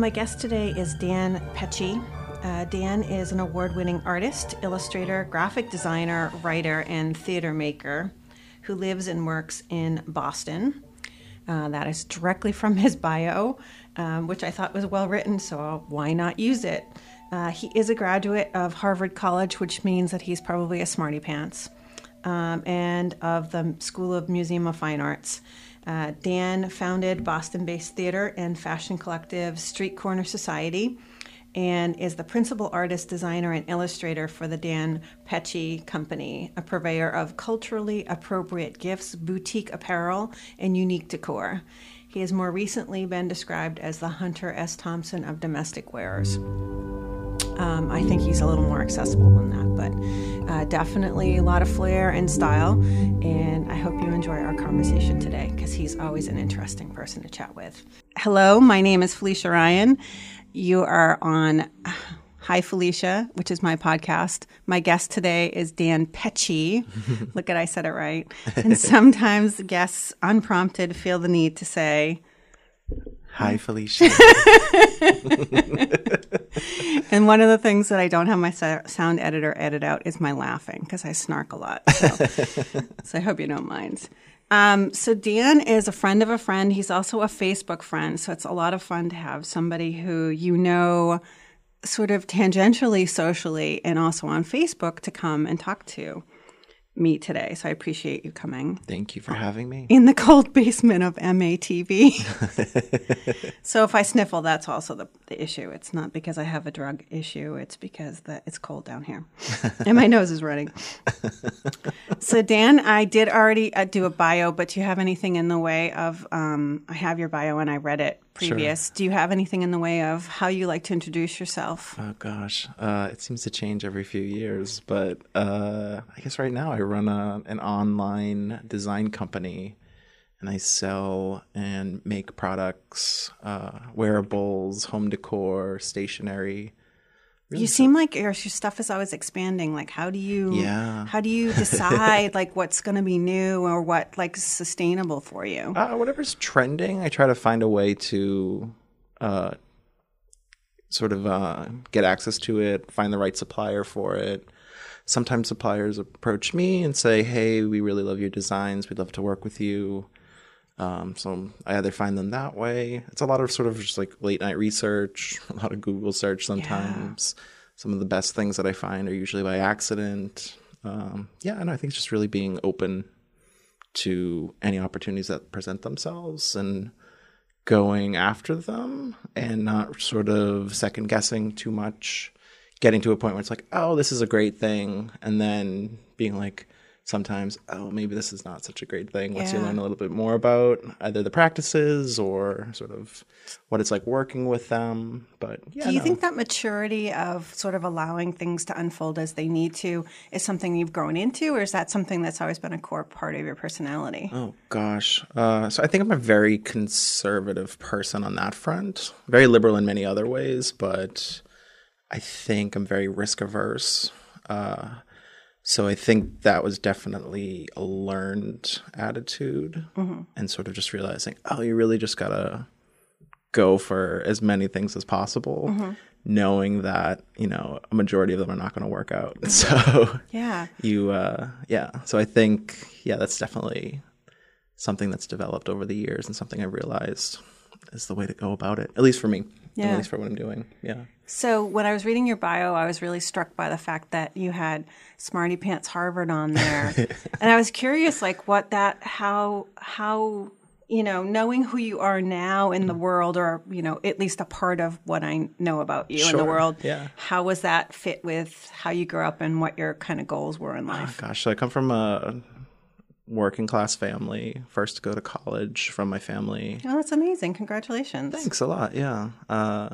My guest today is Dan Pecci. Uh, Dan is an award winning artist, illustrator, graphic designer, writer, and theater maker who lives and works in Boston. Uh, that is directly from his bio, um, which I thought was well written, so why not use it? Uh, he is a graduate of Harvard College, which means that he's probably a smarty pants, um, and of the School of Museum of Fine Arts. Uh, Dan founded Boston based theater and fashion collective Street Corner Society and is the principal artist, designer, and illustrator for the Dan Pecci Company, a purveyor of culturally appropriate gifts, boutique apparel, and unique decor. He has more recently been described as the Hunter S. Thompson of domestic wearers. Um, I think he's a little more accessible than that, but uh, definitely a lot of flair and style. And I hope you enjoy our conversation today because he's always an interesting person to chat with. Hello, my name is Felicia Ryan. You are on Hi Felicia, which is my podcast. My guest today is Dan Pecci. Look at I said it right. And sometimes guests, unprompted, feel the need to say, Hi, Felicia. and one of the things that I don't have my sound editor edit out is my laughing because I snark a lot. So, so, I hope you don't mind. Um, so Dan is a friend of a friend. He's also a Facebook friend. So it's a lot of fun to have somebody who you know sort of tangentially, socially, and also on Facebook to come and talk to me today. So I appreciate you coming. Thank you for having me. In the cold basement of MATV. so if I sniffle, that's also the, the, issue. It's not because I have a drug issue, it's because the, it's cold down here. and my nose is running. so, Dan, I did already uh, do a bio, but do you have anything in the way of? Um, I have your bio and I read it previous. Sure. Do you have anything in the way of how you like to introduce yourself? Oh gosh, uh, it seems to change every few years. But uh, I guess right now I run a, an online design company, and I sell and make products, uh, wearables, home decor, stationery. Really you seem like your, your stuff is always expanding. Like, how do you, yeah. how do you decide like what's going to be new or what like sustainable for you? Uh, whatever's trending, I try to find a way to, uh, sort of uh, get access to it, find the right supplier for it. Sometimes suppliers approach me and say, "Hey, we really love your designs. We'd love to work with you." Um, so I either find them that way. It's a lot of sort of just like late night research, a lot of Google search sometimes. Yeah. Some of the best things that I find are usually by accident. Um, yeah, and I think it's just really being open to any opportunities that present themselves and going after them and not sort of second guessing too much, getting to a point where it's like, oh, this is a great thing, and then being like, sometimes, oh, maybe this is not such a great thing once yeah. you learn a little bit more about either the practices or sort of what it's like working with them. But yeah, do you no. think that maturity of sort of allowing things to unfold as they need to is something you've grown into, or is that something that's always been a core part of your personality? Oh gosh, uh, so I think I'm a very conservative person on that front, very liberal in many other ways, but I think I'm very risk averse. Uh, so I think that was definitely a learned attitude mm-hmm. and sort of just realizing, oh, you really just gotta go for as many things as possible, mm-hmm. knowing that, you know, a majority of them are not gonna work out. So Yeah. You uh yeah. So I think yeah, that's definitely something that's developed over the years and something I realized is the way to go about it. At least for me. Yeah. At least for what I'm doing. Yeah. So when I was reading your bio, I was really struck by the fact that you had Smarty Pants Harvard on there, and I was curious, like what that, how, how, you know, knowing who you are now in the mm. world, or you know, at least a part of what I know about you sure. in the world. Yeah. How was that fit with how you grew up and what your kind of goals were in ah, life? Oh, gosh, so I come from a working class family, first to go to college from my family. Oh, that's amazing! Congratulations. Thanks a lot. Yeah. Uh,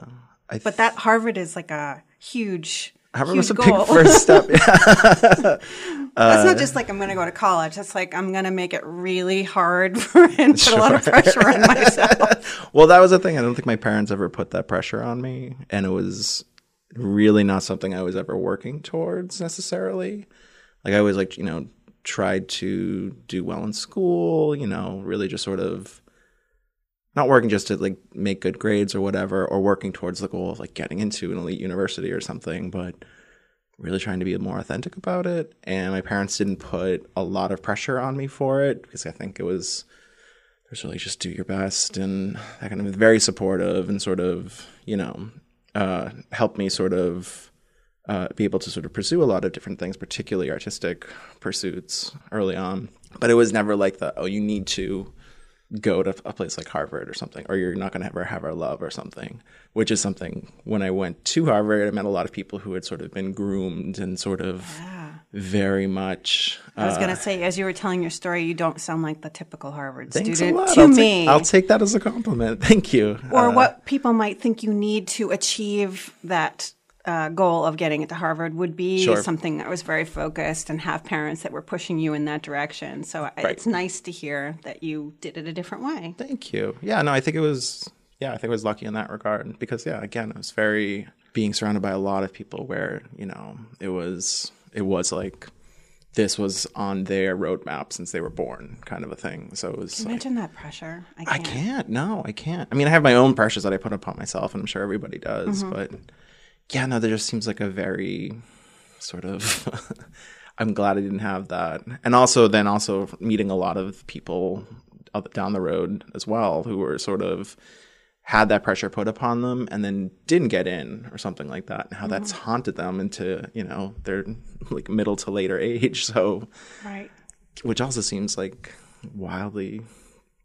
th- but that Harvard is like a huge. Harvard huge was a goal. big first step. That's not just like I'm going to go to college. That's like I'm going to make it really hard for, and put sure. a lot of pressure on myself. well, that was the thing. I don't think my parents ever put that pressure on me, and it was really not something I was ever working towards necessarily. Like I was like you know tried to do well in school. You know, really just sort of not working just to like make good grades or whatever, or working towards the goal of like getting into an elite university or something, but really trying to be more authentic about it. And my parents didn't put a lot of pressure on me for it because I think it was there's really just do your best and that kind of very supportive and sort of you know uh, helped me sort of uh, be able to sort of pursue a lot of different things, particularly artistic pursuits early on. But it was never like the oh you need to go to a place like Harvard or something, or you're not going to ever have our love or something, which is something when I went to Harvard, I met a lot of people who had sort of been groomed and sort of Yeah. very much. I was uh, going to say, as you were telling your story, you don't sound like the typical Harvard student to I'll me. Take, I'll take that as a compliment. Thank you. or Uh, what people might think you need to achieve that uh, goal of getting into Harvard would be Sure. something that was very focused and have parents that were pushing you in that direction. So I it's nice to hear that you did it a different way. Thank you. Yeah, no, I think it was. Yeah, I think I was lucky in that regard because yeah, again, it was very being surrounded by a lot of people where you know it was it was like this was on their roadmap since they were born, kind of a thing. So it was. Like, Imagine that pressure. I I can't. can't. No, I can't. I mean, I have my own pressures that I put upon myself, and I'm sure everybody does. Mm-hmm. But yeah, no, there just seems like a very sort of. I'm glad I didn't have that, and also then also meeting a lot of people down the road as well who were sort of had that pressure put upon them and then didn't get in or something like that and how that's Mm-hmm. haunted them into you know their like middle to later age so Right. which also seems like wildly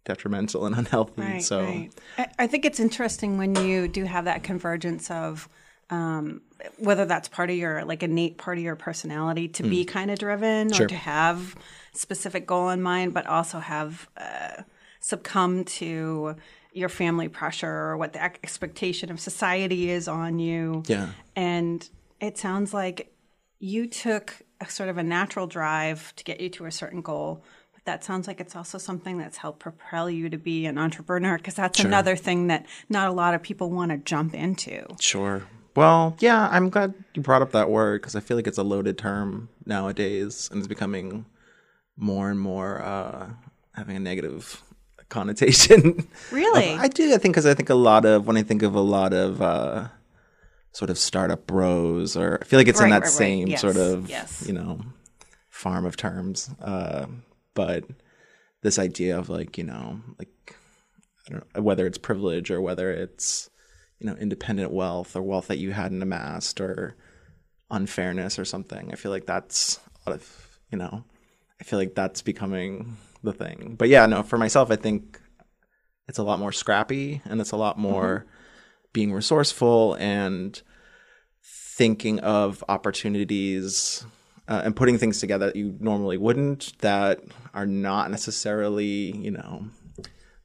detrimental and unhealthy. Right, so right. I, I think it's interesting when you do have that convergence of um, whether that's part of your like innate part of your personality to be kind of driven Mm. Sure. or to have specific goal in mind, but also have uh, succumb to your family pressure or what the expectation of society is on you. Yeah. And it sounds like you took a sort of a natural drive to get you to a certain goal. But that sounds like it's also something that's helped propel you to be an entrepreneur because that's another thing that not a lot of people want to jump into. sure. Well, yeah, I'm glad you brought up that word because I feel like it's a loaded term nowadays and it's becoming more and more uh, having a negative connotation. Really? I do. I think because I think a lot of when I think of a lot of uh, sort of startup bros, or I feel like it's in that right, right. same Yes, sort of yes. you know farm of terms. Uh, but this idea of like you know like I don't know whether it's privilege or whether it's you know independent wealth or wealth that you hadn't amassed or unfairness or something. I feel like that's a lot of you know. I feel like that's becoming the thing. But yeah, no, for myself, I think it's a lot more scrappy and it's a lot more being resourceful and thinking of opportunities uh, and putting things together that you normally wouldn't that are not necessarily you know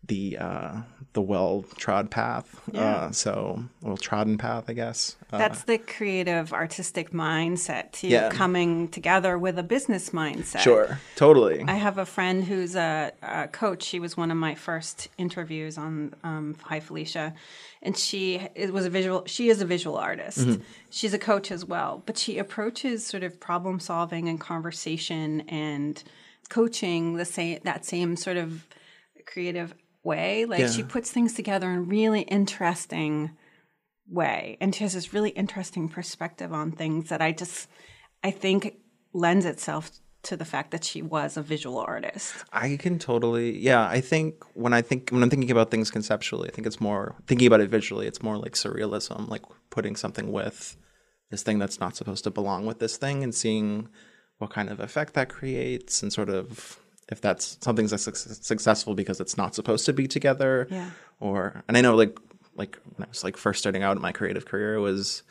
the uh, the well trod path uh, so well trodden path I guess uh, That's the creative, artistic mindset to Yeah. coming together with a business mindset. sure totally I have a friend who's a, a coach. She was one of my first interviews on um, Hi Felicia, and she it was a visual. She is a visual artist. She's a coach as well, but she approaches sort of problem solving and conversation and coaching the same that same sort of creative way. Like she puts things together in a really interesting way, and she has this really interesting perspective on things that I just I think lends itself to the fact that she was a visual artist. I can totally, yeah. I think when I think when I'm thinking about things conceptually, I think it's more thinking about it visually. It's more like surrealism, like putting something with this thing that's not supposed to belong with this thing, and seeing what kind of effect that creates, and sort of if that's something's a suc- successful because it's not supposed to be together, Yeah. or and I know like like when I was like first starting out in my creative career, was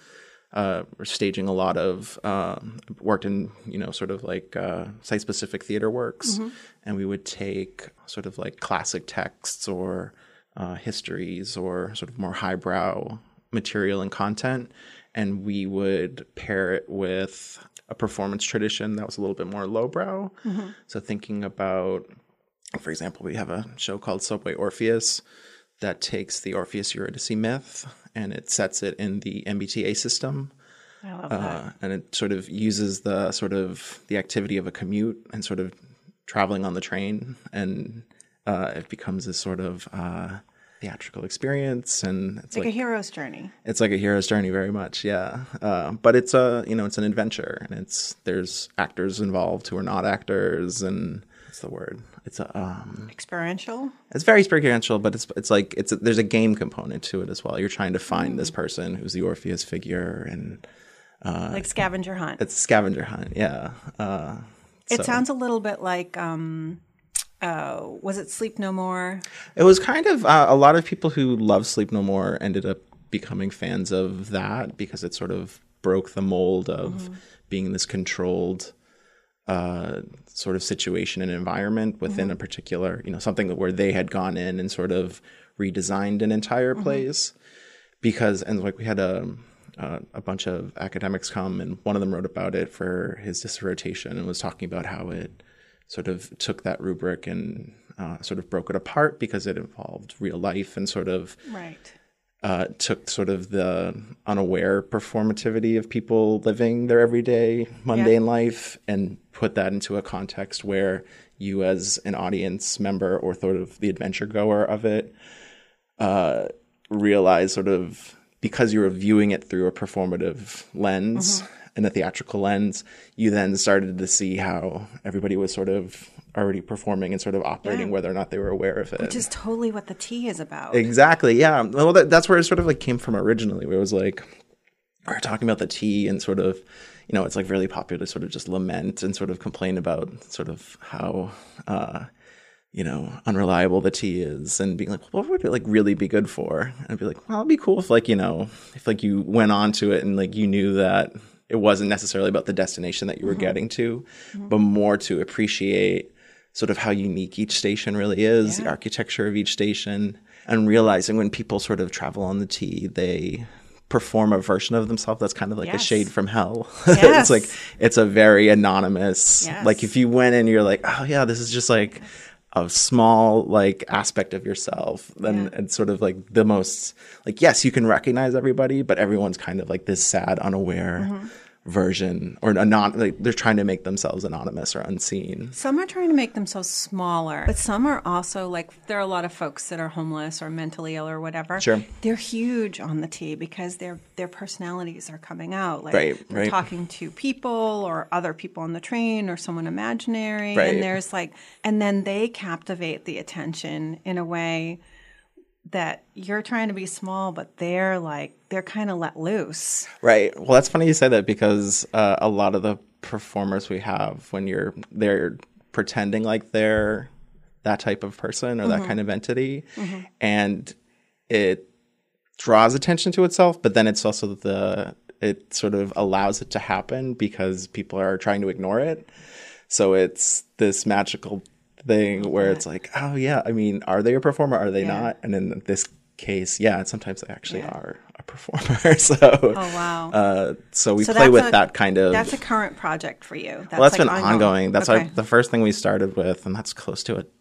uh, staging a lot of um, worked in you know sort of like uh, site specific theater works, and we would take sort of like classic texts or uh, histories or sort of more highbrow material and content, and we would pair it with a performance tradition that was a little bit more lowbrow. So thinking about, for example, we have a show called Subway Orpheus that takes the Orpheus Eurydice myth and it sets it in the MBTA system. I love Uh, and it sort of uses the sort of the activity of a commute and sort of traveling on the train, and uh, it becomes this sort of uh, theatrical experience, and it's like, like, a hero's journey. it's like a hero's journey, very much. Yeah, uh, but it's a you know it's an adventure, and it's there's actors involved who are not actors, and what's the word? It's a um, Experiential. it's very experiential, but it's it's like it's a, there's a game component to it as well. You're trying to find this person who's the Orpheus figure, and uh, like scavenger hunt. it's scavenger hunt. Yeah, uh, It so- sounds a little bit like um uh was it Sleep No More? It was kind of uh, a lot of people who love Sleep No More ended up becoming fans of that because it sort of broke the mold of being this controlled uh, sort of situation and environment within a particular, you know, something where they had gone in and sort of redesigned an entire place. Because and like we had a uh, a bunch of academics come and one of them wrote about it for his dissertation and was talking about how it sort of took that rubric and uh, sort of broke it apart because it involved real life and sort of Right. uh, took sort of the unaware performativity of people living their everyday mundane life and put that into a context where you as an audience member or sort of the adventure goer of it uh, realize sort of because you were viewing it through a performative lens and a theatrical lens, you then started to see how everybody was sort of already performing and sort of operating Yeah. whether or not they were aware of it. Which is totally what the T is about. Exactly. Yeah. Well, that, that's where it sort of like came from originally. Where it was like we we're talking about the T and sort of, you know, it's like really popular to sort of just lament and sort of complain about sort of how, uh, you know, unreliable the T is, and being like, well, what would it like really be good for? And I'd be like, well, it'd be cool if like you know, if like you went on to it and like you knew that it wasn't necessarily about the destination that you were mm-hmm. getting to, mm-hmm. but more to appreciate sort of how unique each station really is, the architecture of each station, and realizing when people sort of travel on the T, they perform a version of themselves that's kind of like a shade from hell. Yes. it's like it's a very anonymous. Yes. Like if you went in, you're like, oh yeah, this is just like a small like aspect of yourself. Then Yeah. it's sort of like the most like yes, you can recognize everybody, but everyone's kind of like this sad, unaware Mm-hmm. Version or anon. Like they're trying to make themselves anonymous or unseen. Some are trying to make themselves smaller, but some are also like there are a lot of folks that are homeless or mentally ill or whatever. Sure. They're huge on the T because their their personalities are coming out. Like Right, they're right. talking to people or other people on the train or someone imaginary. Right. And there's like and then they captivate the attention in a way that you're trying to be small, but they're like they're kind of let loose. Right. Well, that's funny you say that because uh, a lot of the performers we have, when you're they're pretending like they're that type of person or that kind of entity, and it draws attention to itself, but then it's also the it sort of allows it to happen because people are trying to ignore it. So it's this magical thing where it's like, oh yeah, I mean, are they a performer? Are they Yeah. not? And in this case, yeah, sometimes they actually Yeah. are a performer. so Oh wow. uh, so we So play with a- that kind of. that's a current project for you. That's well, that's like been ongoing. That's Okay. our, the first thing we started with, and that's close to it.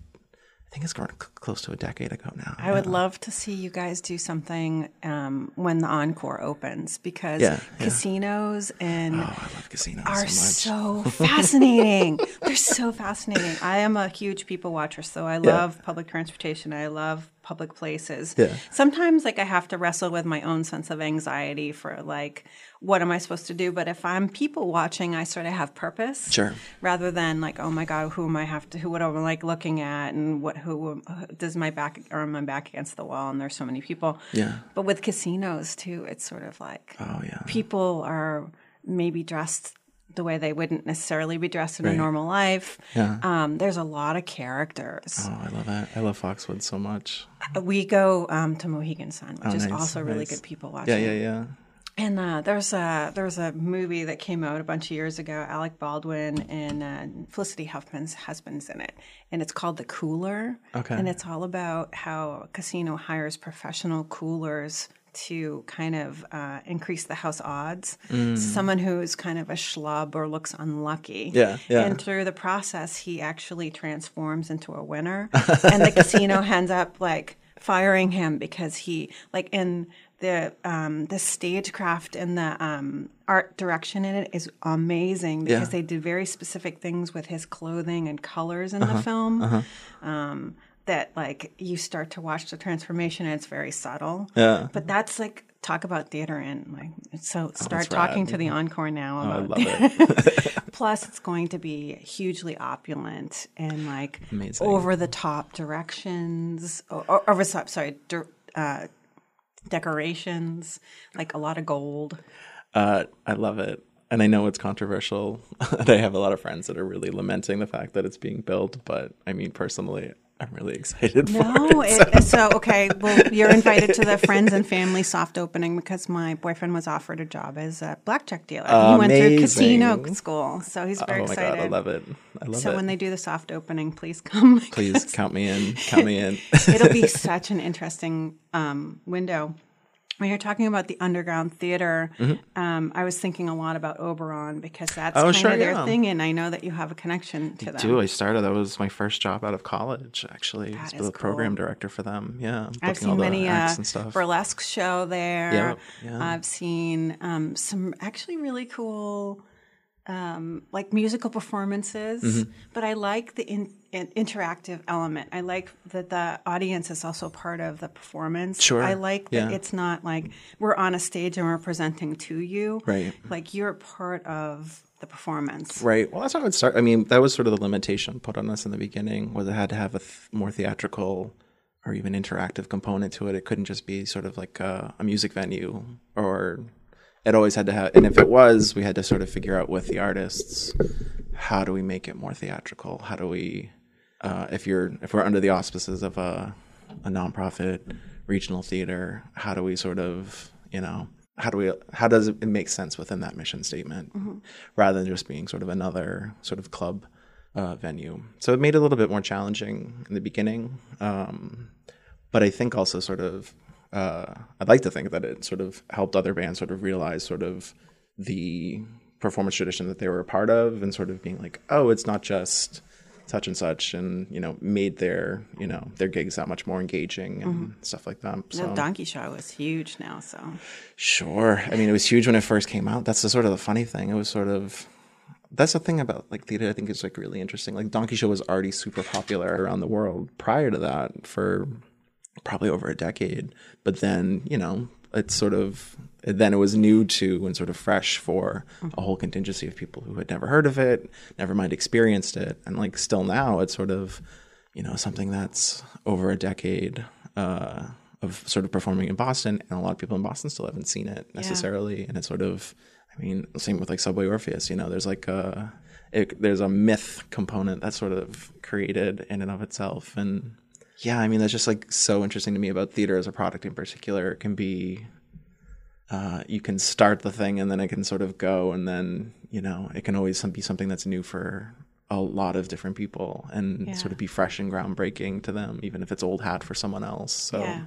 I think it's going close to a decade ago now. I would love to see you guys do something um, when the encore opens because Yeah, yeah. casinos and Oh, I love casinos are so so fascinating. They're so fascinating. I am a huge people watcher, so I love public transportation. I love public places. Yeah. Sometimes like I have to wrestle with my own sense of anxiety for like what am I supposed to do? But if I'm people watching, I sort of have purpose. Sure. Rather than like, oh my god, who am I have to who what am I like looking at and what who does my back or am I back against the wall and there's so many people. Yeah. But with casinos too, it's sort of like Oh yeah. people are maybe dressed the way they wouldn't necessarily be dressed in a normal life. Yeah. Um, there's a lot of characters. Oh, I love that. I love Foxwood so much. We go um, to Mohegan Sun, which is Oh, nice, also really good people watching. Yeah, yeah, yeah. And uh, there's a there's a movie that came out a bunch of years ago. Alec Baldwin and uh, Felicity Huffman's husband's in it, and it's called The Cooler. Okay. And it's all about how a casino hires professional coolers to kind of uh, increase the house odds. Mm. Someone who's kind of a schlub or looks unlucky. Yeah, yeah. And through the process, he actually transforms into a winner, and the casino ends up like firing him because he like in the um, the stagecraft and the um, art direction in it is amazing because Yeah. they did very specific things with his clothing and colors in Uh-huh, the film. Um, that like you start to watch the transformation and it's very subtle. Yeah. But that's like talk about theater and like so start Oh, talking rad. to the encore now I love it. Plus, it's going to be hugely opulent and like Amazing. over the top directions, or, or over top, sorry, uh, decorations, like a lot of gold. Uh, I love it. And I know it's controversial. and I have a lot of friends that are really lamenting the fact that it's being built. But I mean, personally, I'm really excited for No, it. it, so okay. Well, you're invited to the friends and family soft opening because my boyfriend was offered a job as a blackjack dealer. He went through casino school, so he's very oh my excited. god, I love it. I love so it. when they do the soft opening, please come. Please count me in. Count me in. It'll be such an interesting um, window. When you're talking about the underground theater, um, I was thinking a lot about Oberon because that's Mm-hmm. Oh, kind sure, of their yeah. thing, and I know that you have a connection to them. I do I started? That was my first job out of college. Actually, That as is the program director for them. Yeah, I've booking all seen the many uh, acts and stuff. burlesque show there. Yeah, yeah. I've seen um, some actually really cool, um, like musical performances. Mm-hmm. But I like the in- interactive element. I like that the audience is also part of the performance. Sure, I like that yeah. it's not like we're on a stage and we're presenting to you. Right. Like you're part of the performance. Right. Well, that's how it started. I mean, that was sort of the limitation put on us in the beginning, was it had to have a th- more theatrical or even interactive component to it. It couldn't just be sort of like a, a music venue, or it always had to have. And if it was, we had to sort of figure out with the artists how do we make it more theatrical? How do we, uh, if you're if we're under the auspices of a a nonprofit regional theater, how do we sort of you know how do we how does it make sense within that mission statement rather than just being sort of another sort of club uh, venue? So it made it a little bit more challenging in the beginning um, but i think also sort of uh, i'd like to think that it sort of helped other bands sort of realize sort of the performance tradition that they were a part of and sort of being like oh it's not just such and such and you know made their you know their gigs that much more engaging and mm-hmm. stuff like that so The Donkey Show was huge now, so Sure. I mean, it was huge when it first came out. That's the sort of the funny thing. It was sort of that's the thing about like theater. I think is like really interesting. Like Donkey Show was already super popular around the world prior to that for probably over a decade. But then you know it's sort of then it was new to and sort of fresh for a whole contingency of people who had never heard of it, never mind experienced it, and like still now it's sort of you know something that's over a decade. Uh, of sort of performing in Boston, and a lot of people in Boston still haven't seen it necessarily. And it's sort of, I mean, same with like Subway Orpheus. You know, there's like a it, there's a myth component that's sort of created in and of itself, and yeah, I mean, that's just like so interesting to me about theater as a product in particular. It can be, uh, you can start the thing and then it can sort of go, and then you know, it can always be something that's new for a lot of different people and Yeah. sort of be fresh and groundbreaking to them, even if it's old hat for someone else. So yeah.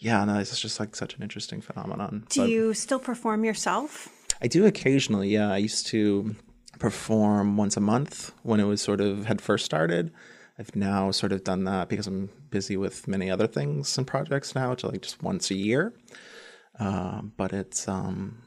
yeah, no, it's just like such an interesting phenomenon. Do But you still perform yourself? I do occasionally, yeah. I used to perform once a month when it was sort of had first started. I've now sort of done that because I'm busy with many other things and projects now to like just once a year. Uh, but it's um,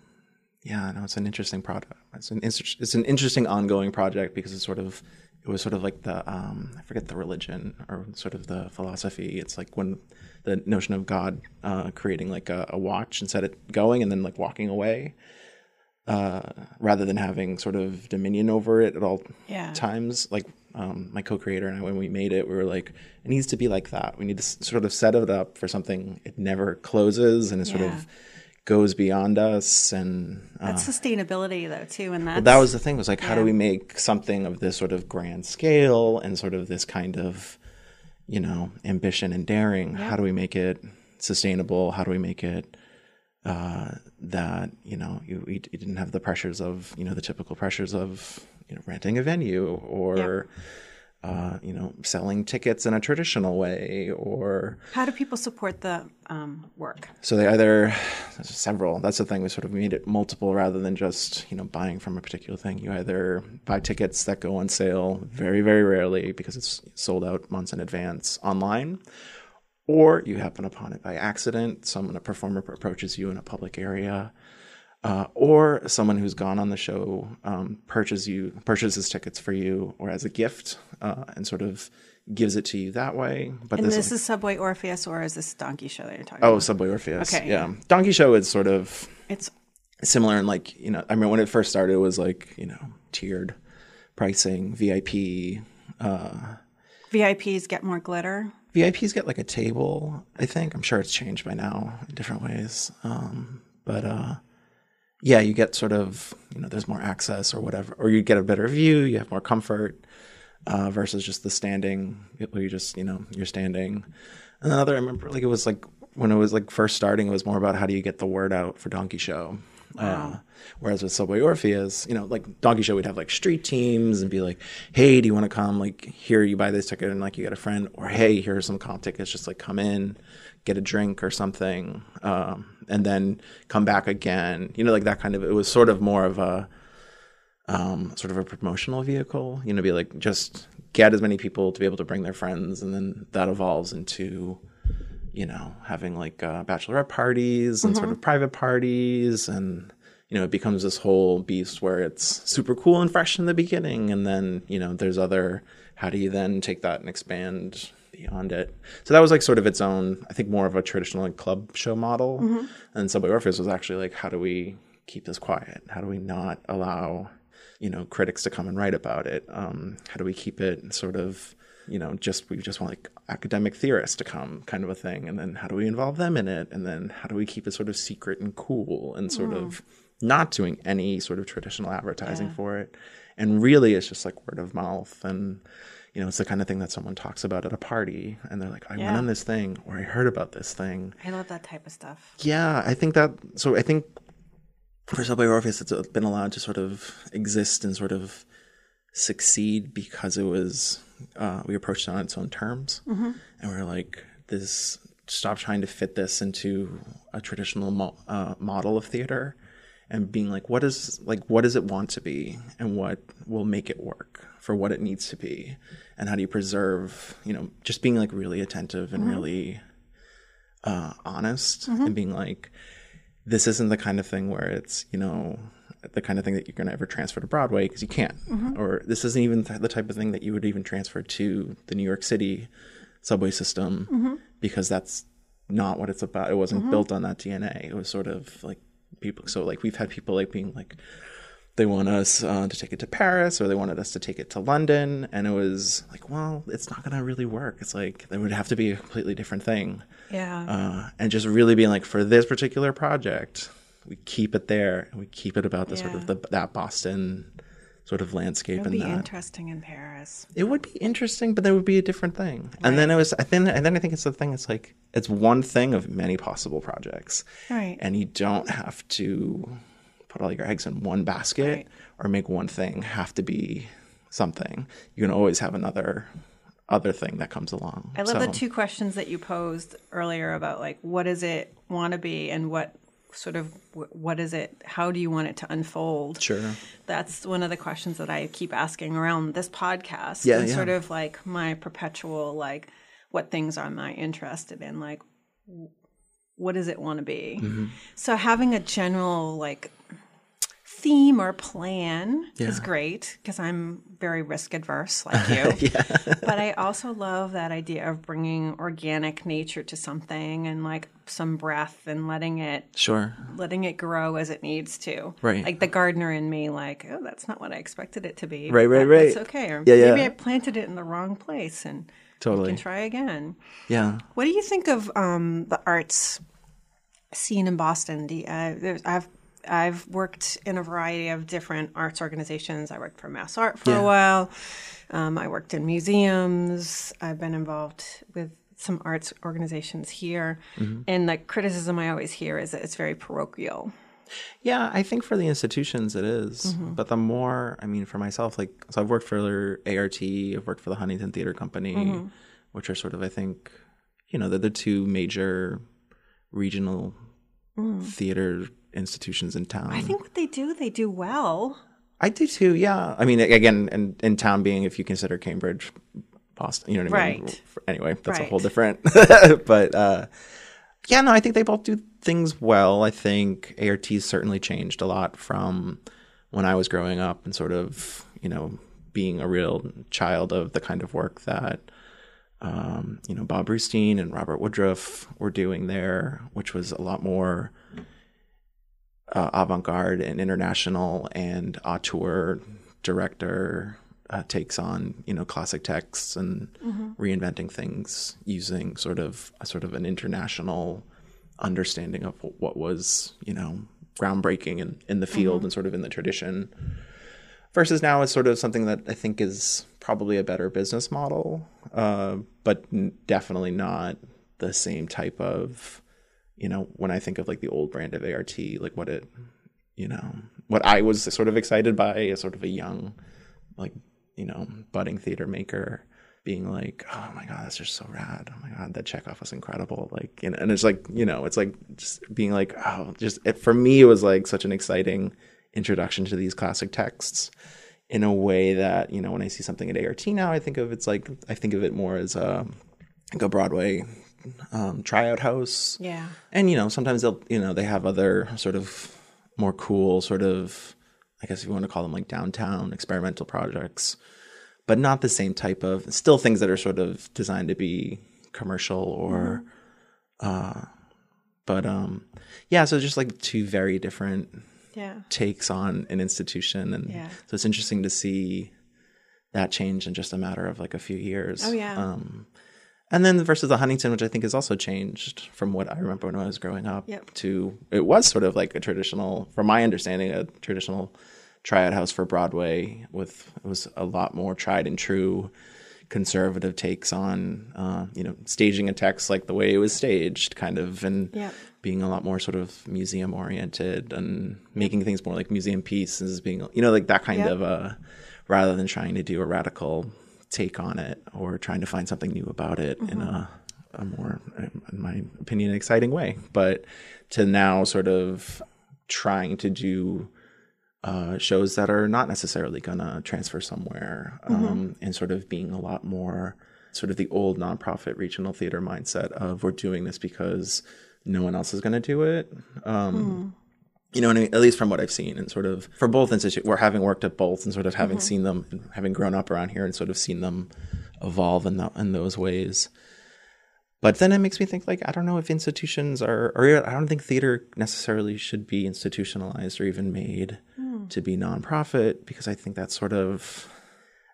yeah, no, it's an interesting product. It's an inter- it's an interesting ongoing project because it's sort of it was sort of like the um, I forget the religion or sort of the philosophy. It's like when the notion of God uh, creating like a, a watch and set it going and then like walking away, uh, rather than having sort of dominion over it at all Yeah. times. Like um, my co-creator and I, when we made it, we were like, it needs to be like that. We need to sort of set it up for something it never closes and it sort of goes beyond us and uh, That's sustainability, though, too, and that's that was the thing was like how do we make something of this sort of grand scale and sort of this kind of you know ambition and daring? How do we make it sustainable? How do we make it uh, that you know you, you didn't have the pressures of you know the typical pressures of you know renting a venue or uh, you know selling tickets in a traditional way or How do people support the um, work? so they either several. That's the thing. We sort of made it multiple rather than just you know buying from a particular thing. You either buy tickets that go on sale very very rarely because it's sold out months in advance online, or you happen upon it by accident. Someone a performer approaches you in a public area. Uh, or someone who's gone on the show um, purchases you purchases tickets for you or as a gift uh, and sort of gives it to you that way. But And this, this is Subway Orpheus, or is this Donkey Show that you're talking about? oh about? Subway Orpheus, Okay. yeah. Donkey Show is sort of It's similar in like you know I mean when it first started it was like you know tiered pricing VIP. Uh, VIPs get more glitter. VIPs get like a table. I think I'm sure it's changed by now in different ways. Um, but uh, yeah, you get sort of you know there's more access or whatever, or you get a better view. You have more comfort uh, versus just the standing where you just you know you're standing. And Another I remember like it was like when it was like first starting, it was more about how do you get the word out for Donkey Show. Uh, whereas with Subway Orpheus, you know, like Donkey Show, we'd have like street teams and be like, "Hey, do you want to come? Like, here you buy this ticket and like you get a friend, or hey, here are some comp tickets. Just like come in, get a drink or something, um, and then come back again. You know, like that kind of. It was sort of more of a um, sort of a promotional vehicle. You know, be like just get as many people to be able to bring their friends, and then that evolves into you know having like uh, bachelorette parties and sort of private parties, and you know it becomes this whole beast where it's super cool and fresh in the beginning, and then you know there's other. How do you then take that and expand beyond it? So that was like sort of its own, I think, more of a traditional like, club show model. And Subway Orpheus was actually like, how do we keep this quiet? How do we not allow you know critics to come and write about it? Um, how do we keep it sort of you know just we just want like academic theorists to come kind of a thing. And then how do we involve them in it? And then how do we keep it sort of secret and cool and sort of not doing any sort of traditional advertising for it? And really it's just like word of mouth and you know it's the kind of thing that someone talks about at a party and they're like i Yeah. went on this thing or i heard about this thing I love that type of stuff. yeah, I think that. So I think for Subway Orpheus, it's been allowed to sort of exist and sort of succeed because it was uh, we approached it on its own terms, and we are like, this. Stop trying to fit this into a traditional mo- uh, model of theater, and being like, what is like, what does it want to be, and what will make it work for what it needs to be, and how do you preserve, you know, just being like really attentive and mm-hmm. really uh, honest mm-hmm. and being like, this isn't the kind of thing where it's, you know, the kind of thing that you're going to ever transfer to Broadway because you can't. Mm-hmm. Or this isn't even th- the type of thing that you would even transfer to the New York City subway system because that's not what it's about. It wasn't built on that DNA. It was sort of like people. So, like, we've had people like being like, they want us uh, to take it to Paris or they wanted us to take it to London. And it was like, well, it's not going to really work. It's like, it would have to be a completely different thing. Yeah. Uh, and just really being like, for this particular project, we keep it there and we keep it about the sort of the, that Boston sort of landscape It'd be that. interesting in Paris. It would be interesting, but there would be a different thing. And then it was, I think, and then I think it's the thing. It's like it's one thing of many possible projects, Right. and you don't have to put all your eggs in one basket Right. or make one thing have to be something. You can always have another other thing that comes along. I love the two questions that you posed earlier about like what does it want to be and what sort of what is it how do you want it to unfold Sure. that's one of the questions that i keep asking around this podcast Yeah, and yeah. sort of like my perpetual like what things am i interested in like what does it want to be Mm-hmm. so having a general like theme or plan is great because i'm very risk adverse like you but I also love that idea of bringing organic nature to something and like some breath and letting it Sure. letting it grow as it needs to. Right. Like the gardener in me, like, oh, that's not what I expected it to be. Right, right, right. It's okay. Or Yeah, yeah. maybe I planted it in the wrong place and Totally. can try again. Yeah. What do you think of um, the arts scene in Boston? Do you, uh, there's, I've I've worked in a variety of different arts organizations. I worked for Mass Art for Yeah. a while. Um, I worked in museums. I've been involved with some arts organizations here. Mm-hmm. And the criticism I always hear is that it's very parochial. Yeah, I think for the institutions it is. Mm-hmm. But the more, I mean, for myself, like, so I've worked for ART, I've worked for the Huntington Theater Company, Mm-hmm. which are sort of, I think, you know, they're the two major regional theater institutions in town. I think what they do, they do well. I do too. Yeah. I mean, again, in, in town being, if you consider Cambridge, Boston, you know what I mean? Right. Anyway, that's a whole different. but uh, yeah, no, I think they both do things well. I think ART's certainly changed a lot from when I was growing up and sort of, you know, being a real child of the kind of work that, um, you know, Bob Brustein and Robert Woodruff were doing there, which was a lot more uh, avant-garde and international and auteur director uh, takes on you know classic texts and mm-hmm. reinventing things using sort of a sort of an international understanding of what was you know groundbreaking in, in the field mm-hmm. and sort of in the tradition versus now is sort of something that i think is probably a better business model uh, but definitely not the same type of you know when i think of like the old brand of art like what it you know what i was sort of excited by as sort of a young like you know budding theater maker being like, oh my god, that's just so rad. Oh my god, that Chekhov was incredible. Like, know, and it's like, you know, it's like just being like, oh, just it, for me, it was like such an exciting introduction to these classic texts in a way that you know, when I see something at ART now, I think of it's like I think of it more as a like a Broadway um, tryout house. Yeah, and you know, sometimes they'll you know they have other sort of more cool sort of I guess if you want to call them like downtown experimental projects but not the same type of still things that are sort of designed to be commercial or mm-hmm. uh but um yeah so just like two very different yeah. takes on an institution and yeah. so it's interesting to see that change in just a matter of like a few years oh yeah um and then versus the Huntington, which I think has also changed from what I remember when I was growing up yep. to it was sort of like a traditional, from my understanding, a traditional tryout house for Broadway with it was a lot more tried and true conservative takes on uh, you know staging a text like the way it was staged kind of and yep. being a lot more sort of museum oriented and making things more like museum pieces being you know like that kind yep. of uh rather than trying to do a radical take on it or trying to find something new about it mm-hmm. in a, a more in my opinion exciting way but to now sort of trying to do uh, shows that are not necessarily going to transfer somewhere um, mm-hmm. and sort of being a lot more sort of the old nonprofit regional theater mindset of we're doing this because no one else is going to do it. Um, mm. You know, what I mean? at least from what I've seen, and sort of for both institutions, we're having worked at both, and sort of having mm-hmm. seen them, and having grown up around here, and sort of seen them evolve in, the, in those ways. But then it makes me think like I don't know if institutions are, or I don't think theater necessarily should be institutionalized or even made to be nonprofit because I think that's sort of,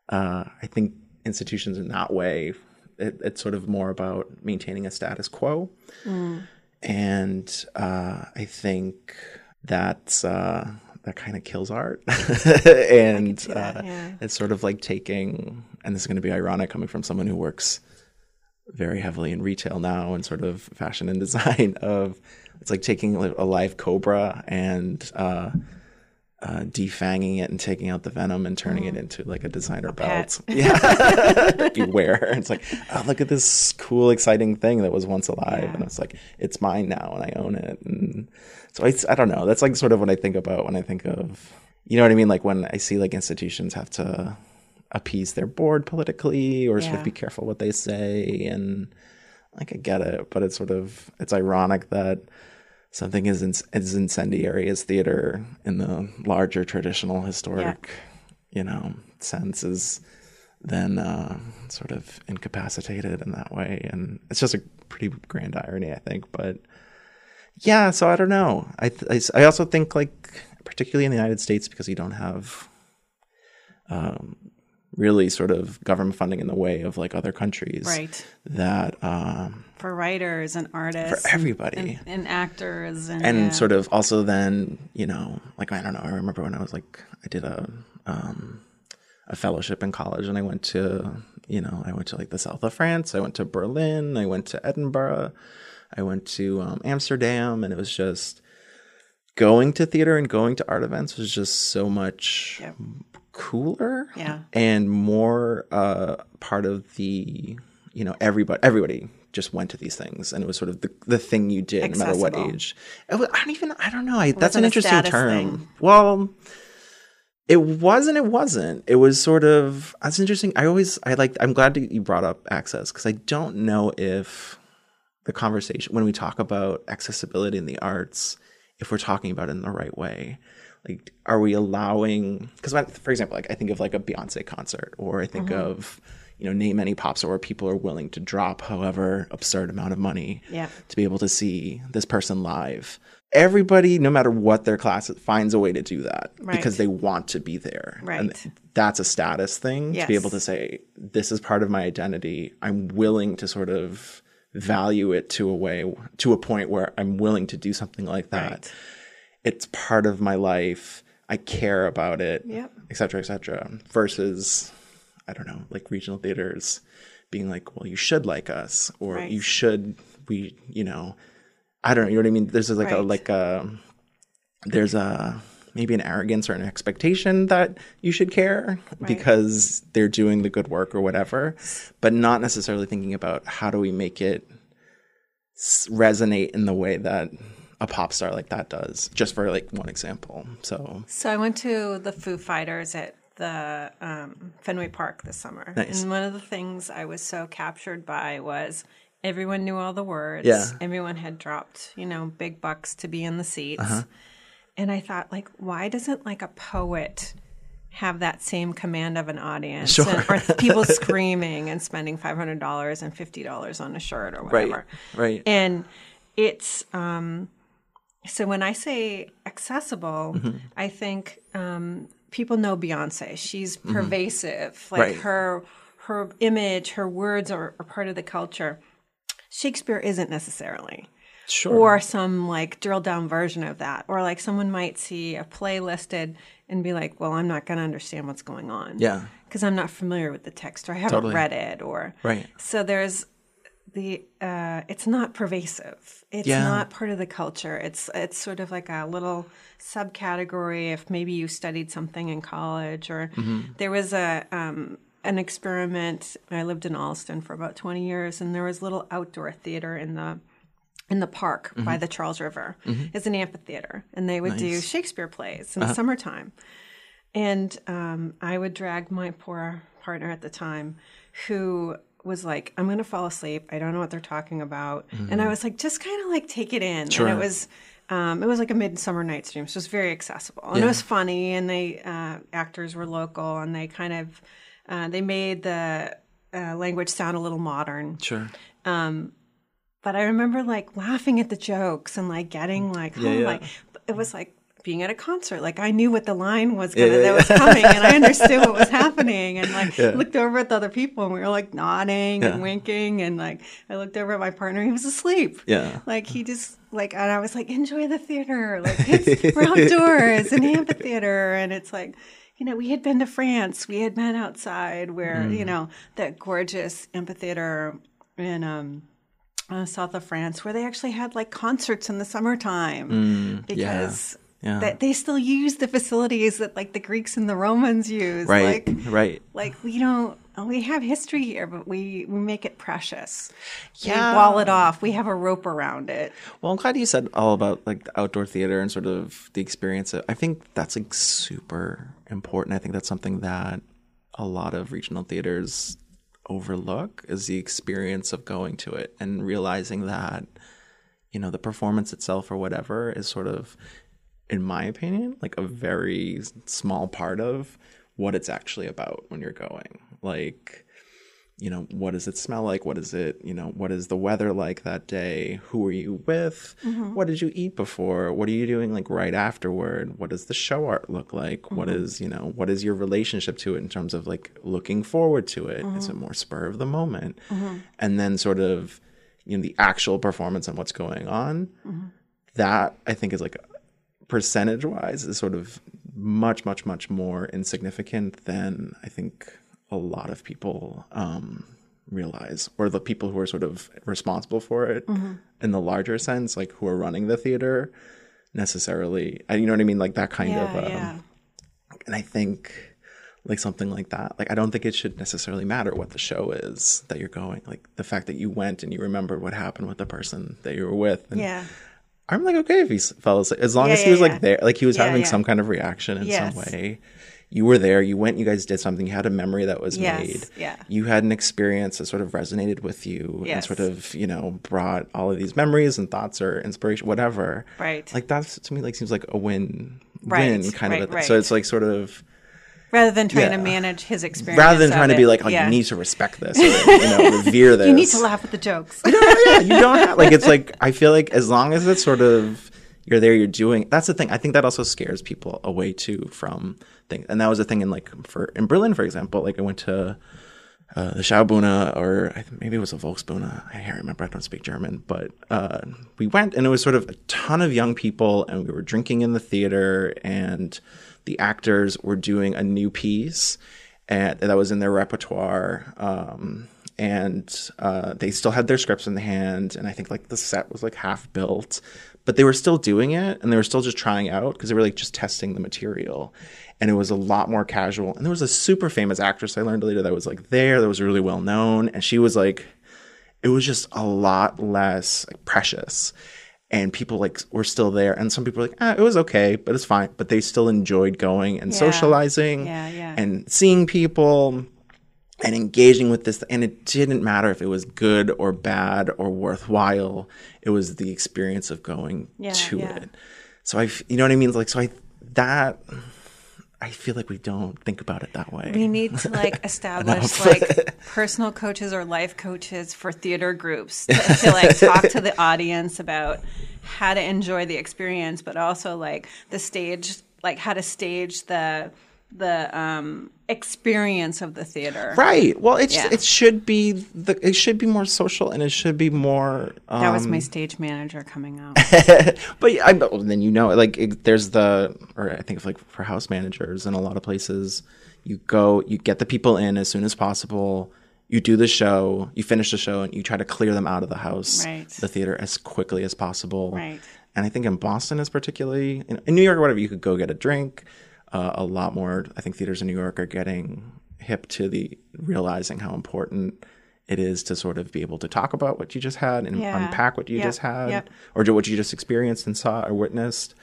uh, I think institutions in that way, it, it's sort of more about maintaining a status quo. Mm. And uh, I think that's, uh, that kind of kills art. and that, uh, yeah. it's sort of like taking, and this is going to be ironic coming from someone who works very heavily in retail now and sort of fashion and design of it's like taking a live cobra and uh, uh, defanging it and taking out the venom and turning mm. it into like a designer a belt. Yeah, beware. It's like, oh, look at this cool, exciting thing that was once alive, yeah. and it's like it's mine now, and I own it. And so I, I don't know. That's like sort of what I think about when I think of, you know what I mean? Like when I see like institutions have to appease their board politically or yeah. sort of be careful what they say, and like I get it, but it's sort of it's ironic that something as, in, as incendiary as theater in the larger traditional historic, yeah. you know, sense is then uh, sort of incapacitated in that way. And it's just a pretty grand irony, I think. But yeah, so I don't know. I, I, I also think, like, particularly in the United States, because you don't have um, really sort of government funding in the way of like other countries. Right. That um, for writers and artists, for everybody, and, and actors, and, and yeah. sort of also then you know like I don't know. I remember when I was like I did a um, a fellowship in college, and I went to you know I went to like the south of France. I went to Berlin. I went to Edinburgh. I went to um, Amsterdam, and it was just going to theater and going to art events was just so much yep cooler yeah. and more uh part of the you know everybody everybody just went to these things and it was sort of the, the thing you did Accessible. no matter what age. Was, i don't even i don't know. I, that's an interesting term. thing. well it wasn't it wasn't. It was sort of that's interesting. I always i like i'm glad you brought up access because i don't know if the conversation when we talk about accessibility in the arts if we're talking about it in the right way like are we allowing because for example like i think of like a beyonce concert or i think Mm-hmm. of you know name any pop star where people are willing to drop however absurd amount of money Yeah. to be able to see this person live everybody no matter what their class finds a way to do that Right. because they want to be there right. and that's a status thing to be able to say this is part of my identity i'm willing to sort of value it to a way to a point where i'm willing to do something like that Right. It's part of my life i care about it Yep. et cetera et cetera versus i don't know like regional theaters being like well you should like us or Right. you should we you know i don't know you know what i mean there's like a like a there's a maybe an arrogance or an expectation that you should care because they're doing the good work or whatever but not necessarily thinking about how do we make it resonate in the way that a pop star like that does just for like one example so So I went to the Foo Fighters at the um, Fenway Park this summer, Nice. and one of the things I was so captured by was everyone knew all the words. Yeah. Everyone had dropped, you know, big bucks to be in the seats, Uh-huh. and I thought, like, why doesn't like a poet have that same command of an audience, Sure. and, or people screaming and spending five hundred dollars and fifty dollars on a shirt or whatever. right whatever? right and it's um so when i say accessible Mm-hmm. i think um people know beyonce she's pervasive like Mm-hmm. Right. her her image her words are, are part of the culture shakespeare isn't necessarily sure or some like drill down version of that or like someone might see a play listed and be like well i'm not going to understand what's going on yeah because i'm not familiar with the text or i haven't Totally. read it or Right. so there's the uh, it's not pervasive. It's Yeah. not part of the culture. It's it's sort of like a little subcategory. If maybe you studied something in college, or there was a um, an experiment. I lived in Allston for about twenty years, and there was a little outdoor theater in the in the park by the Charles River. It's an amphitheater, and they would do Shakespeare plays in the summertime. And um, I would drag my poor partner at the time, who was like, "I'm going to fall asleep. I don't know what they're talking about." And I was like, "Just kind of like take it in." Sure. And it was, um, it was like a Midsummer Night's Dream. So it was very accessible, and it was funny. And they uh, actors were local, and they kind of uh, they made the uh, language sound a little modern. sure Um, But I remember like laughing at the jokes and like getting like, Yeah, oh, yeah. like it was like being at a concert. Like I knew what the line was Yeah, gonna, yeah, that was coming, and I understood what was happening. And like Yeah. looked over at the other people, and we were like nodding Yeah. and winking. And like I looked over at my partner, he was asleep. Yeah. like he just like, and I was like, enjoy the theater. Like it's, we're outdoors, an amphitheater, and it's like. You know, we had been to France. We had been outside where, Mm. you know, that gorgeous amphitheater in um, uh, south of France where they actually had like concerts in the summertime because Mm, yeah. that they still use the facilities that like the Greeks and the Romans use. right Like, right like we don't we have history here, but we we make it precious. Yeah. We wall it off. We have a rope around it. Well, I'm glad you said all about like the outdoor theater and sort of the experience. I think that's like super important. I think that's something that a lot of regional theaters overlook is the experience of going to it and realizing that you know the performance itself or whatever is sort of in my opinion like a very small part of what it's actually about when you're going. Like you know what does it smell like? What is it you know what is the weather like that day? Who are you with? Mm-hmm. What did you eat before? What are you doing like right afterward? What does the show art look like? What mm-hmm. is you know what is your relationship to it in terms of like looking forward to it? Is it mm-hmm. more spur of the moment? And then sort of you know the actual performance and what's going on that i think is like percentage wise is sort of much much much more insignificant than i think a lot of people um realize or the people who are sort of responsible for it in the larger sense like who are running the theater necessarily I- you know what i mean like that kind Yeah, of um, yeah. and i think like something like that like i don't think it should necessarily matter what the show is that you're going like the fact that you went and you remembered what happened with the person that you were with and Yeah. I'm like okay if he fell asleep as long Yeah, as he yeah, was like there, like he was having some kind of reaction in Yes. some way. you were there, you went, you guys did something, you had a memory that was Yes, made. yeah. You had an experience that sort of resonated with you and sort of, you know, brought all of these memories and thoughts or inspiration, whatever. Right. Like that's to me like seems like a win Right, win kind right, of a, right. so it's like sort of Rather than trying to manage his experience. rather than trying to be like, oh, Yeah. you need to respect this or you know, revere this. You need to laugh at the jokes. yeah, you don't have like it's like I feel like as long as it's sort of you're there, you're doing. That's the thing. I think that also scares people away too from things, and that was the thing in like for in Berlin, for example. Like I went to uh, the Schaubühne or maybe it was a Volksbühne. I can't remember. I don't speak German, but uh, we went and it was sort of a ton of young people, and we were drinking in the theater, and the actors were doing a new piece, and that was in their repertoire. Um, and uh, they still had their scripts in hand, and I think like the set was like half built, but they were still doing it, and they were still just trying out because they were like just testing the material, and it was a lot more casual. And there was a super famous actress I learned later that was like there, that was really well known, and she was like, it was just a lot less like, precious. And people like were still there, and some people were like, ah, it was okay, but it's fine. But they still enjoyed going and Yeah. socializing Yeah, yeah. and seeing people and engaging with this and it didn't matter if it was good or bad or worthwhile it was the experience of going to it so i you know what i mean like so i that i feel like we don't think about it that way. We need to like establish like personal coaches or life coaches for theater groups to, to like talk to the audience about how to enjoy the experience, but also like the stage, like how to stage the the um, experience of the theater. right well it's Yeah. it should be the it should be more social and it should be more um, That was my stage manager coming out. but I, well, then you know, like it, there's the, or I think of like for house managers in a lot of places, you go, you get the people in as soon as possible. You do the show, you finish the show, and you try to clear them out of the house, Right. the theater, as quickly as possible. Right. And I think in Boston, is particularly in, in New York or whatever, you could go get a drink. Uh, a lot more, I think theaters in New York are getting hip to the realizing how important it is to sort of be able to talk about what you just had and Yeah. unpack what you Yep, just had yep. or what you just experienced and saw or witnessed.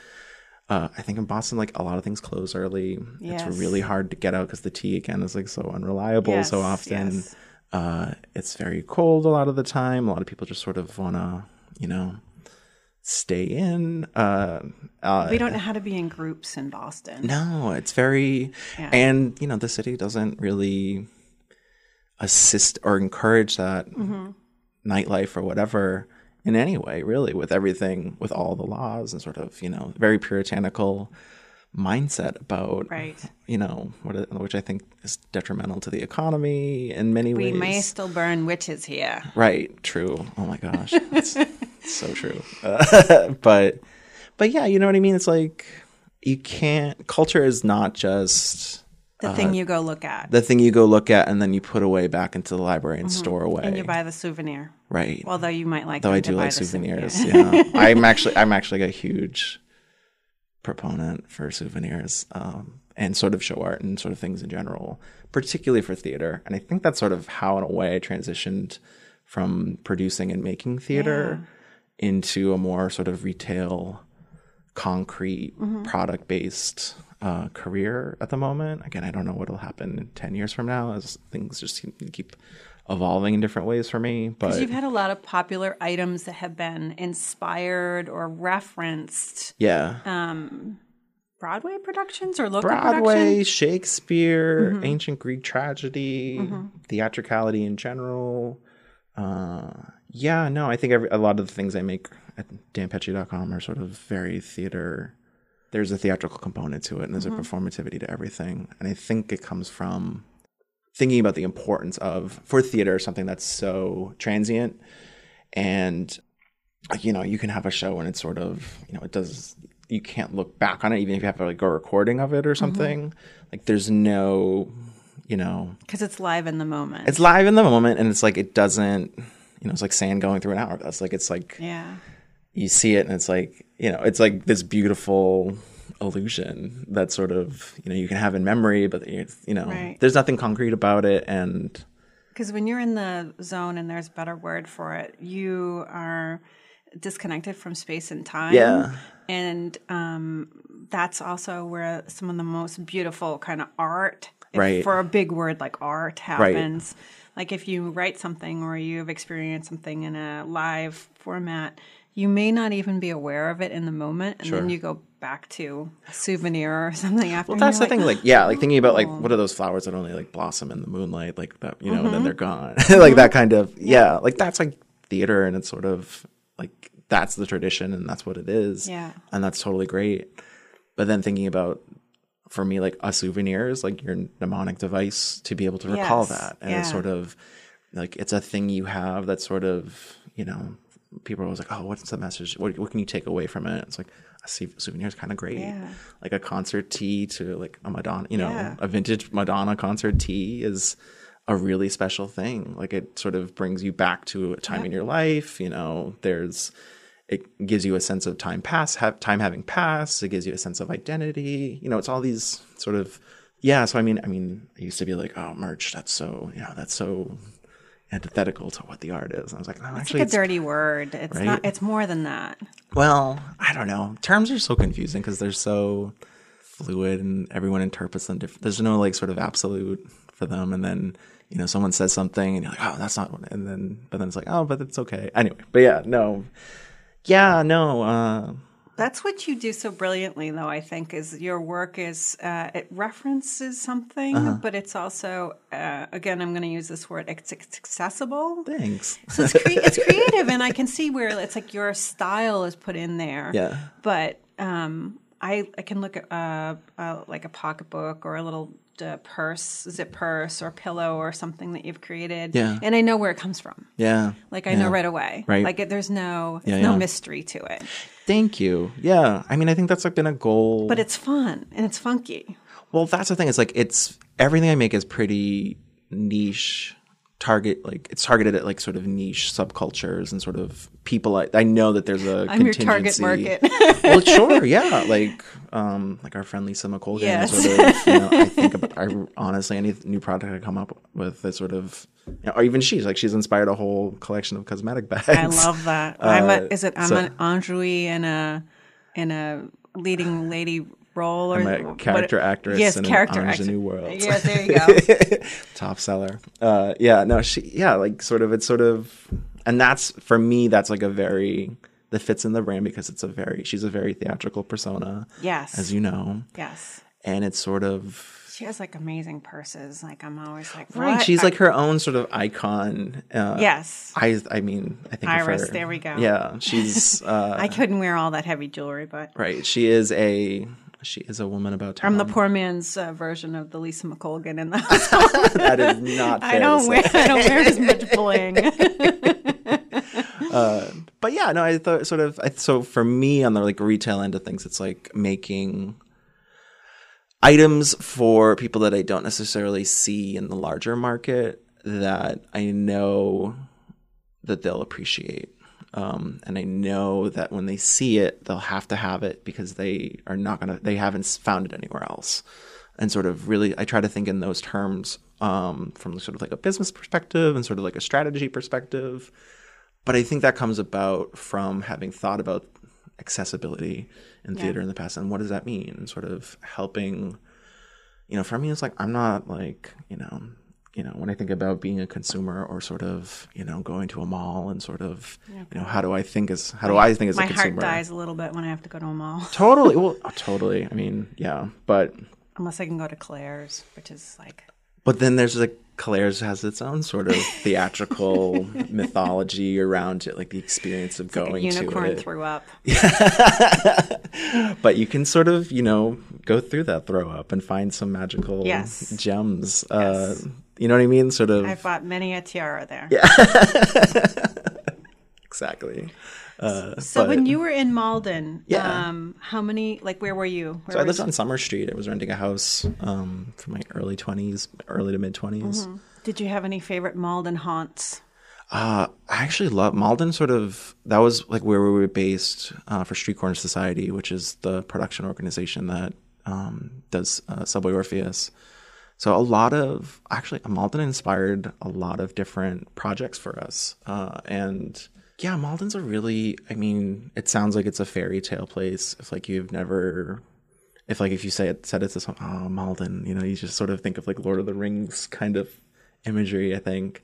Uh, I think in Boston, like a lot of things close early. Yes. It's really hard to get out because the T again is like so unreliable so often. yes. Uh, it's very cold a lot of the time. A lot of people just sort of want to, you know, stay in. Uh, uh, we don't know how to be in groups in Boston. no, it's very, Yeah. and you know, the city doesn't really assist or encourage that Mm-hmm. nightlife or whatever in any way, really, with everything, with all the laws and sort of, you know, very puritanical mindset about, Right. you know, what, which I think is detrimental to the economy in many We ways. We may still burn witches here. Right. True. Oh my gosh, so true. Uh, but, but yeah, you know what I mean. It's like you can't. Culture is not just The thing you go look at. the thing you go look at and then you put away back into the library and store away. Mm-hmm. And you buy the souvenir. right. Although you might like Though I to do buy like souvenirs. souvenir. Yeah. I'm actually I'm actually a huge proponent for souvenirs um, and sort of show art and sort of things in general, particularly for theater. And I think that's sort of how, in a way, I transitioned from producing and making theater into a more sort of retail, concrete, Mm-hmm. product based uh, career at the moment. Again, I don't know what'll happen 10 years from now as things just keep, keep evolving in different ways for me. But you've had a lot of popular items that have been inspired or referenced yeah. Um, Broadway productions or local Broadway. Shakespeare, Mm-hmm. ancient Greek tragedy, theatricality in general. Uh, yeah, no, I think every, a lot of the things I make at danpetchy.com are sort of very theater. There's a theatrical component to it, and there's Mm-hmm. a performativity to everything. And I think it comes from thinking about the importance of, for theater, something that's so transient and you know you can have a show and it's sort of you know it does you can't look back on it even if you have like a recording of it or something like there's no you know Because it's live in the moment. it's live in the moment and it's like it doesn't you know it's like sand going through an hourglass like it's like yeah. you see it and it's like you know it's like this beautiful illusion that sort of you know you can have in memory but you know Right. there's nothing concrete about it and Because when you're in the zone and there's a better word for it, you are disconnected from space and time. Yeah. And um, that's also where some of the most beautiful kind of art, Right. for a big word like art, happens. Like if you write something or you've experienced something in a live format, you may not even be aware of it in the moment, and then you go back to a souvenir or something after. Well, that's the you're thing. like, Like, yeah, like thinking about like Oh. what are those flowers that only like blossom in the moonlight, like that, you know, Mm-hmm. and then they're gone, like that kind of. Yeah, like that's like theater, and it's sort of like that's the tradition, and that's what it is. Yeah. and that's totally great. But then thinking about for me, like a souvenir is like your mnemonic device to be able to recall Yes, that, and it's yeah. sort of like it's a thing you have that sort of you know people are always like, oh, what's the message? What, what can you take away from it? It's like a souvenir is kind of great, Yeah. like a concert tee to like a Madonna, you know, Yeah. a vintage Madonna concert tee is a really special thing. Like it sort of brings you back to a time in your life. You know, there's it gives you a sense of time pass, have time having passed. It gives you a sense of identity. You know, it's all these sort of yeah. So I mean, I mean, I used to be like, oh, merch. That's so you know, that's so antithetical to what the art is. And I was like, no, It's actually, like a it's, dirty word. It's Right? not. It's more than that. well, I don't know. Terms are so confusing because they're so fluid and everyone interprets them different. There's no like sort of absolute for them. And then, you know, someone says something and you're like, oh, that's not and then, but then it's like, oh, but it's okay. Anyway, but yeah, no. Yeah, no. Uh, That's what you do so brilliantly, though. I think is your work is uh, it references something, Uh-huh. but it's also uh, again I'm going to use this word. It's, it's accessible. thanks. So it's, cre- it's creative, and I can see where it's like your style is put in there. Yeah. But um, I I can look at uh, uh, like a pocketbook or a little uh, purse, zip purse, or pillow or something that you've created. Yeah. And I know where it comes from. Yeah. Like I yeah. know right away. Right. Like it, there's no Yeah, no yeah. mystery to it. Thank you. Yeah. I mean, I think that's like been a goal. But it's fun and it's funky. Well, that's the thing. It's like it's everything I make is pretty niche target like it's targeted at like sort of niche subcultures and sort of people I, I know that there's a I'm your target contingency- market. well sure yeah like um like our friend Lisa McColgan Yes. sort of you know I think about I honestly any new product I come up with is sort of you know, or even she's like she's inspired a whole collection of cosmetic bags I love that. I'm a, Uh, is it I'm so- an ingenue in a in a leading lady role or I'm a what- character actress Yes, in character an actor. ingenue world. Yeah, there you go. top seller. Uh, yeah, no, she, yeah, like sort of, it's sort of, and that's for me, that's like a very that fits in the brand because it's a very, she's a very theatrical persona, yes. as you know, yes. and it's sort of. She has like amazing purses. Like I'm always like, Right, what? she's I- like her own sort of icon. Uh, yes. I, I mean, I think Iris, her- there we go. Yeah, she's uh, I couldn't wear all that heavy jewelry, but right. She is a she is a woman about town. I'm the poor man's uh, version of the Lisa McColgan in the house. that is not. Fair I don't wear. I don't wear as much bling. but yeah, no, I thought sort of. I, so for me, on the like retail end of things, it's like making items for people that I don't necessarily see in the larger market that I know that they'll appreciate. Um, and I know that when they see it, they'll have to have it because they are not gonna, they haven't found it anywhere else. And sort of really, I try to think in those terms um, from sort of like a business perspective and sort of like a strategy perspective. But I think that comes about from having thought about accessibility in theater in the past and what does that mean? And sort of helping, you know, for me, it's like I'm not like, you know, you know, when I think about being a consumer or sort of, you know, going to a mall and sort of, you know, how do I think as how do I think as My a consumer? heart dies a little bit when I have to go to a mall, Totally. Well, oh, totally. I mean, yeah, but unless I can go to Claire's, which is like but then there's like Claire's has its own sort of theatrical mythology around it, like the experience of a going unicorn to it. Unicorn threw up. but you can sort of, you know, go through that throw up and find some magical Yes. gems. Uh, you know what I mean? Sort of I've bought many a tiara there. Yeah. exactly. Uh, So but- when you were in Malden, Yeah. um, how many? Like, where were you? Where so I lived on Summer Street. I was renting a house um, from my early twenties, early to mid 20s Did you have any favorite Malden haunts? Uh, I actually love Malden. Sort of that was like where we were based uh, for Street Corner Society, which is the production organization that um, does uh, Subway Orpheus. So a lot of actually Malden inspired a lot of different projects for us, uh, and yeah, Malden's a really. I mean, it sounds like it's a fairy tale place. If like you've never if like if you say it said it's this one, oh Malden, you know, you just sort of think of like Lord of the Rings kind of imagery, I think.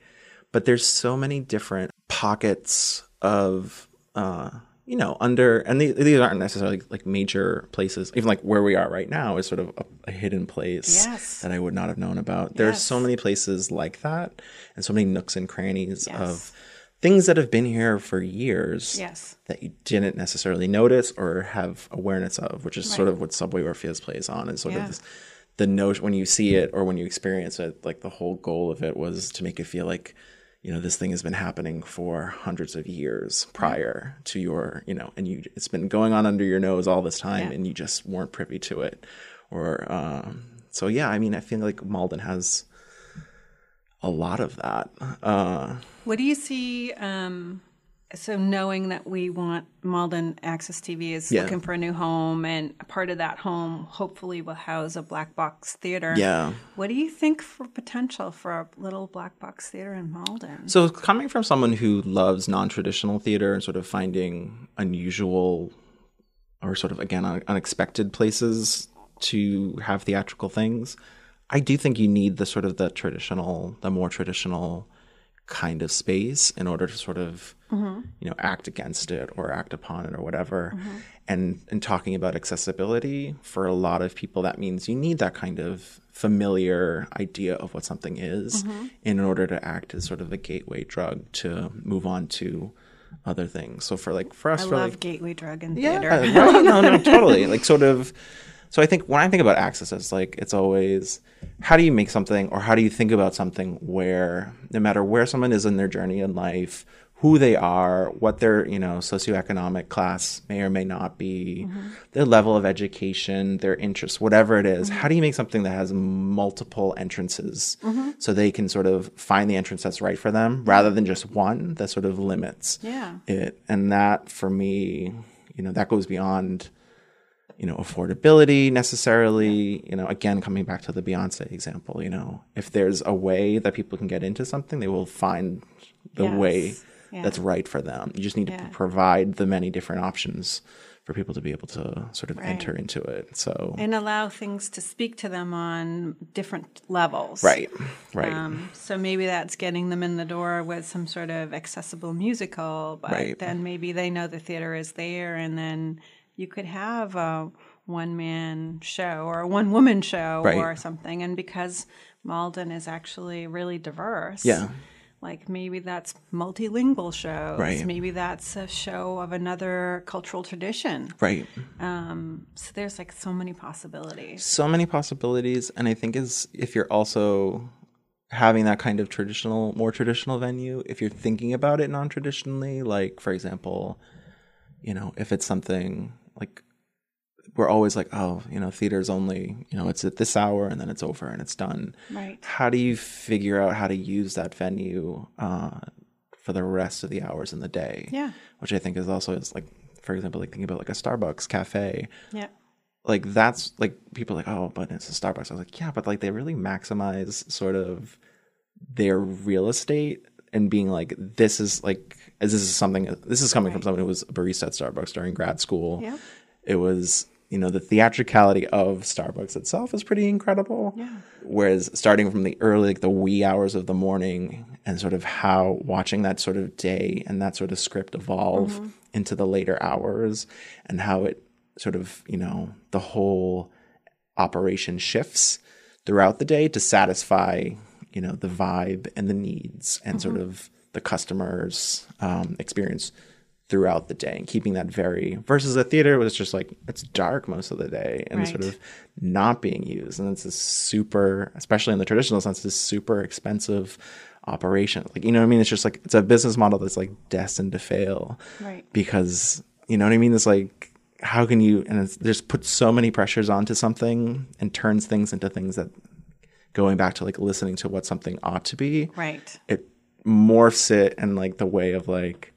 But there's so many different pockets of uh you know, under and these, these aren't necessarily like major places. Even like where we are right now is sort of a, a hidden place Yes. that I would not have known about. There's Yes. so many places like that, and so many nooks and crannies Yes. of things that have been here for years Yes. that you didn't necessarily notice or have awareness of, which is sort of what Subway Orpheus plays on, and sort Yeah. of this, the notion when you see it or when you experience it, like the whole goal of it was to make it feel like, you know, this thing has been happening for hundreds of years prior to your, you know, and you it's been going on under your nose all this time, Yeah. and you just weren't privy to it, or um, so yeah. I mean, I feel like Malden has a lot of that. Uh, What do you see? Um, so knowing that we want Malden Access TV is Yeah. looking for a new home, and a part of that home hopefully will house a black box theater. yeah. What do you think for potential for a little black box theater in Malden? So, coming from someone who loves non traditional theater and sort of finding unusual or sort of, again, unexpected places to have theatrical things, I do think you need the sort of the traditional, the more traditional kind of space in order to sort of, Mm-hmm. you know, act against it or act upon it or whatever. Mm-hmm. And, and talking about accessibility for a lot of people, that means you need that kind of familiar idea of what something is mm-hmm. in order to act as sort of a gateway drug to move on to other things. So for like for us, I for love like gateway drug and yeah, theater. right? no, no, totally. Like sort of. So I think when I think about access, it's like it's always how do you make something or how do you think about something where no matter where someone is in their journey in life, who they are, what their you know socioeconomic class may or may not be, mm-hmm. their level of education, their interests, whatever it is, mm-hmm. how do you make something that has multiple entrances mm-hmm. so they can sort of find the entrance that's right for them rather than just one that sort of limits Yeah. it? And that for me you know that goes beyond you know affordability necessarily. You know again coming back to the beyonce example you know if there's a way that people can get into something they will find the Yes. way Yeah. that's right for them you just need Yeah. to provide the many different options for people to be able to sort of Right. enter into it so and allow things to speak to them on different levels. right right Um, so maybe that's getting them in the door with some sort of accessible musical, but Right. then maybe they know the theater is there, and then you could have a one man show or a one woman show Right. or something. And because Malden is actually really diverse, Yeah. Like maybe that's multilingual shows, Right. maybe that's a show of another cultural tradition. right um, So there's like so many possibilities. so many possibilities and i think is if you're also having that kind of traditional more traditional venue if you're thinking about it non-traditionally like for example you know if it's something like we're always like oh you know theater's only you know it's at this hour and then it's over and it's done Right. how do you figure out how to use that venue uh, for the rest of the hours in the day Yeah. which i think is also is like for example like thinking about like a starbucks cafe Yeah. like that's like people are like oh but it's a starbucks i was like yeah but like they really maximize sort of their real estate and being like this is like this is something this is coming from someone who was a barista at starbucks during grad school Yeah. it was you know the theatricality of starbucks itself is pretty incredible Yeah. whereas starting from the early like the wee hours of the morning and sort of how watching that sort of day and that sort of script evolve Mm-hmm. into the later hours and how it sort of you know the whole operation shifts throughout the day to satisfy you know the vibe and the needs and sort Mm-hmm. of the customers um, experience throughout the day and keeping that very versus a theater was just like it's dark most of the day and sort of not being used. And it's a super especially in the traditional sense this super expensive operation. Like you know what i mean? It's just like it's a business model that's like destined to fail Right. because you know what i mean? It's like how can you and it's just put so many pressures onto something and turns things into things that going back to like listening to what something ought to be Right. it morphs it in like the way of like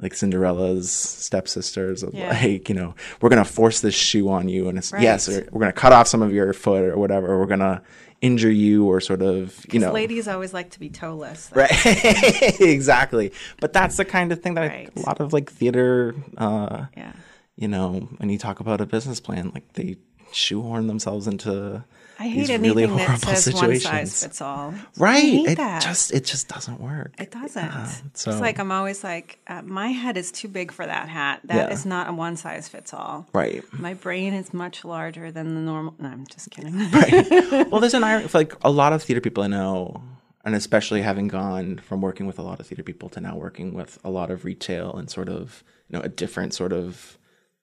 like Cinderella's stepsisters of Yeah. like you know we're gonna force this shoe on you and it's yes Right. or we're gonna cut off some of your foot or whatever or we're gonna injure you or sort of you know Ladies always like to be toeless. right exactly but that's the kind of thing that Right. a lot of like theater uh Yeah. you know when you talk about a business plan like they shoehorn themselves into I hate anything really that says one size fits all. right. It that. just it just doesn't work. It doesn't. Yeah, so It's like I'm always like, uh, my head is too big for that hat. That is Yeah. not a one size fits all. right. My brain is much larger than the normal. No, I'm just kidding. Right. Well, there's an irony. Like a lot of theater people I know, and especially having gone from working with a lot of theater people to now working with a lot of retail and sort of you know a different sort of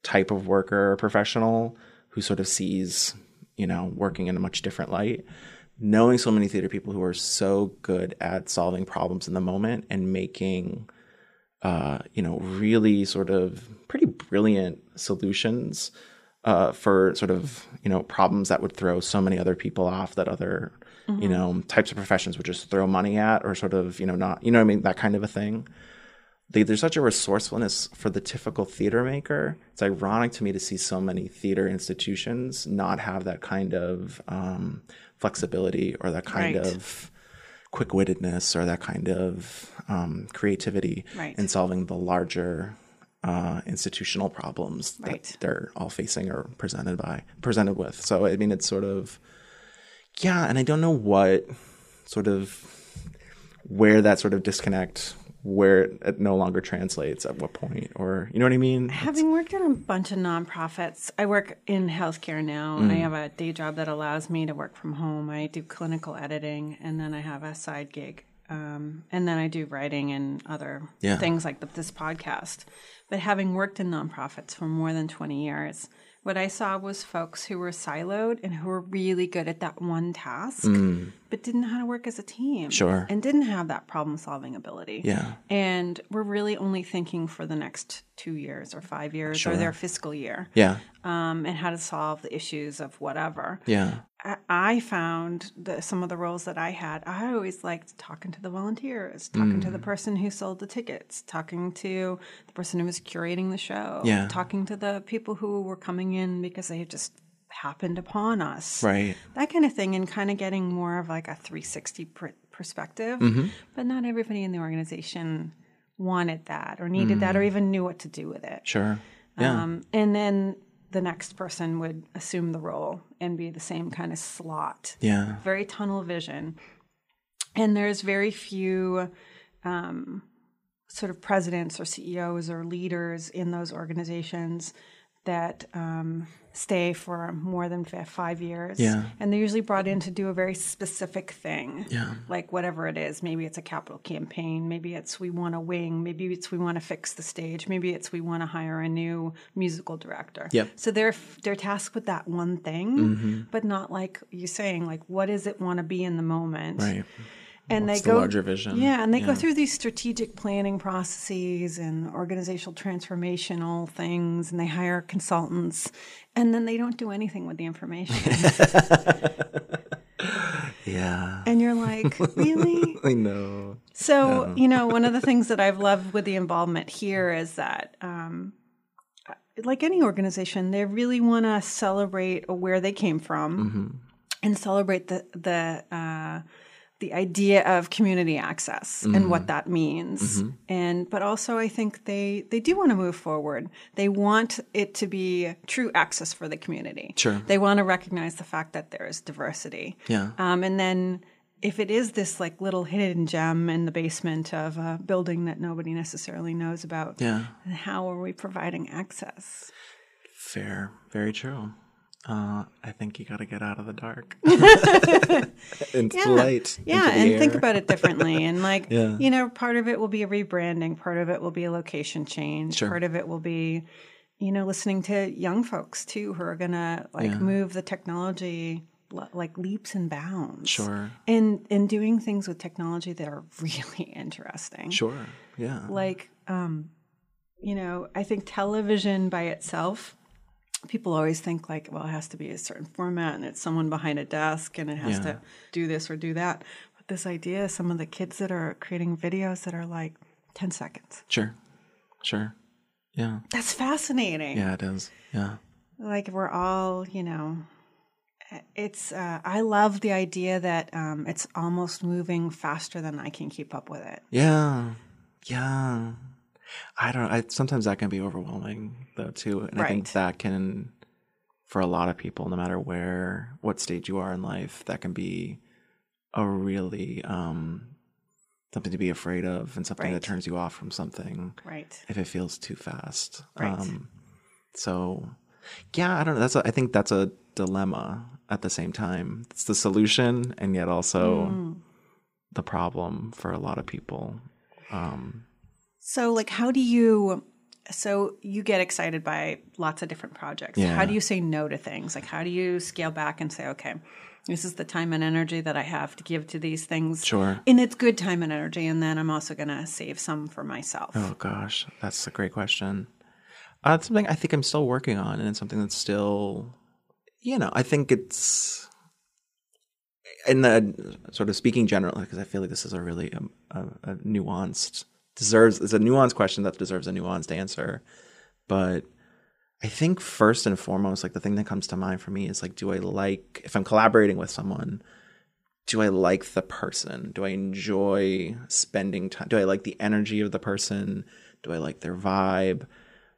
type of worker professional who sort of sees you know working in a much different light. Knowing so many theater people who are so good at solving problems in the moment and making uh, you know, really sort of pretty brilliant solutions uh, for sort of you know problems that would throw so many other people off that other you know types of professions would just throw money at or sort of you know not you know what I mean that kind of a thing. They, there's such a resourcefulness for the typical theater maker. It's ironic to me to see so many theater institutions not have that kind of um, flexibility or that kind Right. of quick-wittedness or that kind of um, creativity Right. in solving the larger uh, institutional problems Right. that they're all facing or presented by presented with. So I mean, it's sort of yeah, and I don't know what sort of where that sort of disconnect where it no longer translates at what point or you know what I mean? Having worked in a bunch of nonprofits, I work in healthcare now. Mm. I have a day job that allows me to work from home. I do clinical editing, and then I have a side gig. Um, and then I do writing and other Yeah. things like this podcast. But having worked in nonprofits for more than 20 years, what I saw was folks who were siloed and who were really good at that one task, but didn't know how to work as a team. Mm. Sure. And didn't have that problem solving ability Yeah. and we're really only thinking for the next two years or five years or their fiscal year Yeah. um, and how to solve the issues of whatever Yeah. I, I found that some of the roles that i had i always liked talking to the volunteers talking to the person who sold the tickets talking to the person who was curating the show Yeah. talking to the people who were coming in because they had just happened upon us Right. that kind of thing and kind of getting more of like a 360 pr- perspective Mm-hmm. but not everybody in the organization wanted that or needed that or even knew what to do with it Sure. Yeah. um, and then the next person would assume the role and be the same kind of slot yeah. very tunnel vision and there's very few um, sort of presidents or ceos or leaders in those organizations that um, stay for more than five years Yeah. and they're usually brought in to do a very specific thing Yeah. like whatever it is maybe it's a capital campaign maybe it's we want a wing maybe it's we want to fix the stage maybe it's we want to hire a new musical director Yep. so they're they're tasked with that one thing Mm-hmm. but not like you saying like what does it want to be in the moment Right. And What's they the go larger vision? yeah and they go through these strategic planning processes and organizational transformational things and they hire consultants and then they don't do anything with the information Yeah. and you're like really I know. So, you know, one of the things that I've loved with the involvement here is that, um, like any organization, they really want to celebrate where they came from and celebrate the the uh, the idea of community access and what that means. And but also, I think they they do want to move forward. They want it to be true access for the community. Sure. They want to recognize the fact that there is diversity. Yeah. Um, and then if it is this like little hidden gem in the basement of a building that nobody necessarily knows about, Yeah. how are we providing access? Fair. Very true. Uh, I think you got to get out of the dark into the light. Yeah, into the and think air. about it differently. And like, Yeah. you know, part of it will be a rebranding, part of it will be a location change, Sure. part of it will be, you know, listening to young folks too who are gonna like Yeah. move the technology like leaps and bounds. Sure. And and doing things with technology that are really interesting. Sure. Yeah. like um you know i think television by itself people always think like well it has to be a certain format and it's someone behind a desk and it has Yeah. to do this or do that but this idea some of the kids that are creating videos that are like 10 seconds Sure. Sure. Yeah. that's fascinating Yeah, it is. Yeah. like we're all you know it's uh, i love the idea that um, it's almost moving faster than i can keep up with it Yeah. Yeah. I don't I sometimes that can be overwhelming though too. And I think that can for a lot of people, no matter where, what stage you are in life, that can be a really um, something to be afraid of and something Right. that turns you off from something Right. if it feels too fast. Right. Um, so, yeah, I don't know. That's a, I think that's a dilemma at the same time. It's the solution and yet also Mm. the problem for a lot of people. Um, So, like, how do you? So you get excited by lots of different projects. Yeah. How do you say no to things? Like, how do you scale back and say, okay, this is the time and energy that I have to give to these things. Sure. And it's good time and energy, and then I'm also going to save some for myself. Oh gosh, that's a great question. Uh, it's something I think I'm still working on, and it's something that's still, you know, I think it's in the sort of speaking generally because I feel like this is a really um, a, a nuanced deserves it's a nuanced question that deserves a nuanced answer, but I think first and foremost, like the thing that comes to mind for me is like, do I like if I'm collaborating with someone? do I like the person? Do I enjoy spending time? Do I like the energy of the person? Do I like their vibe?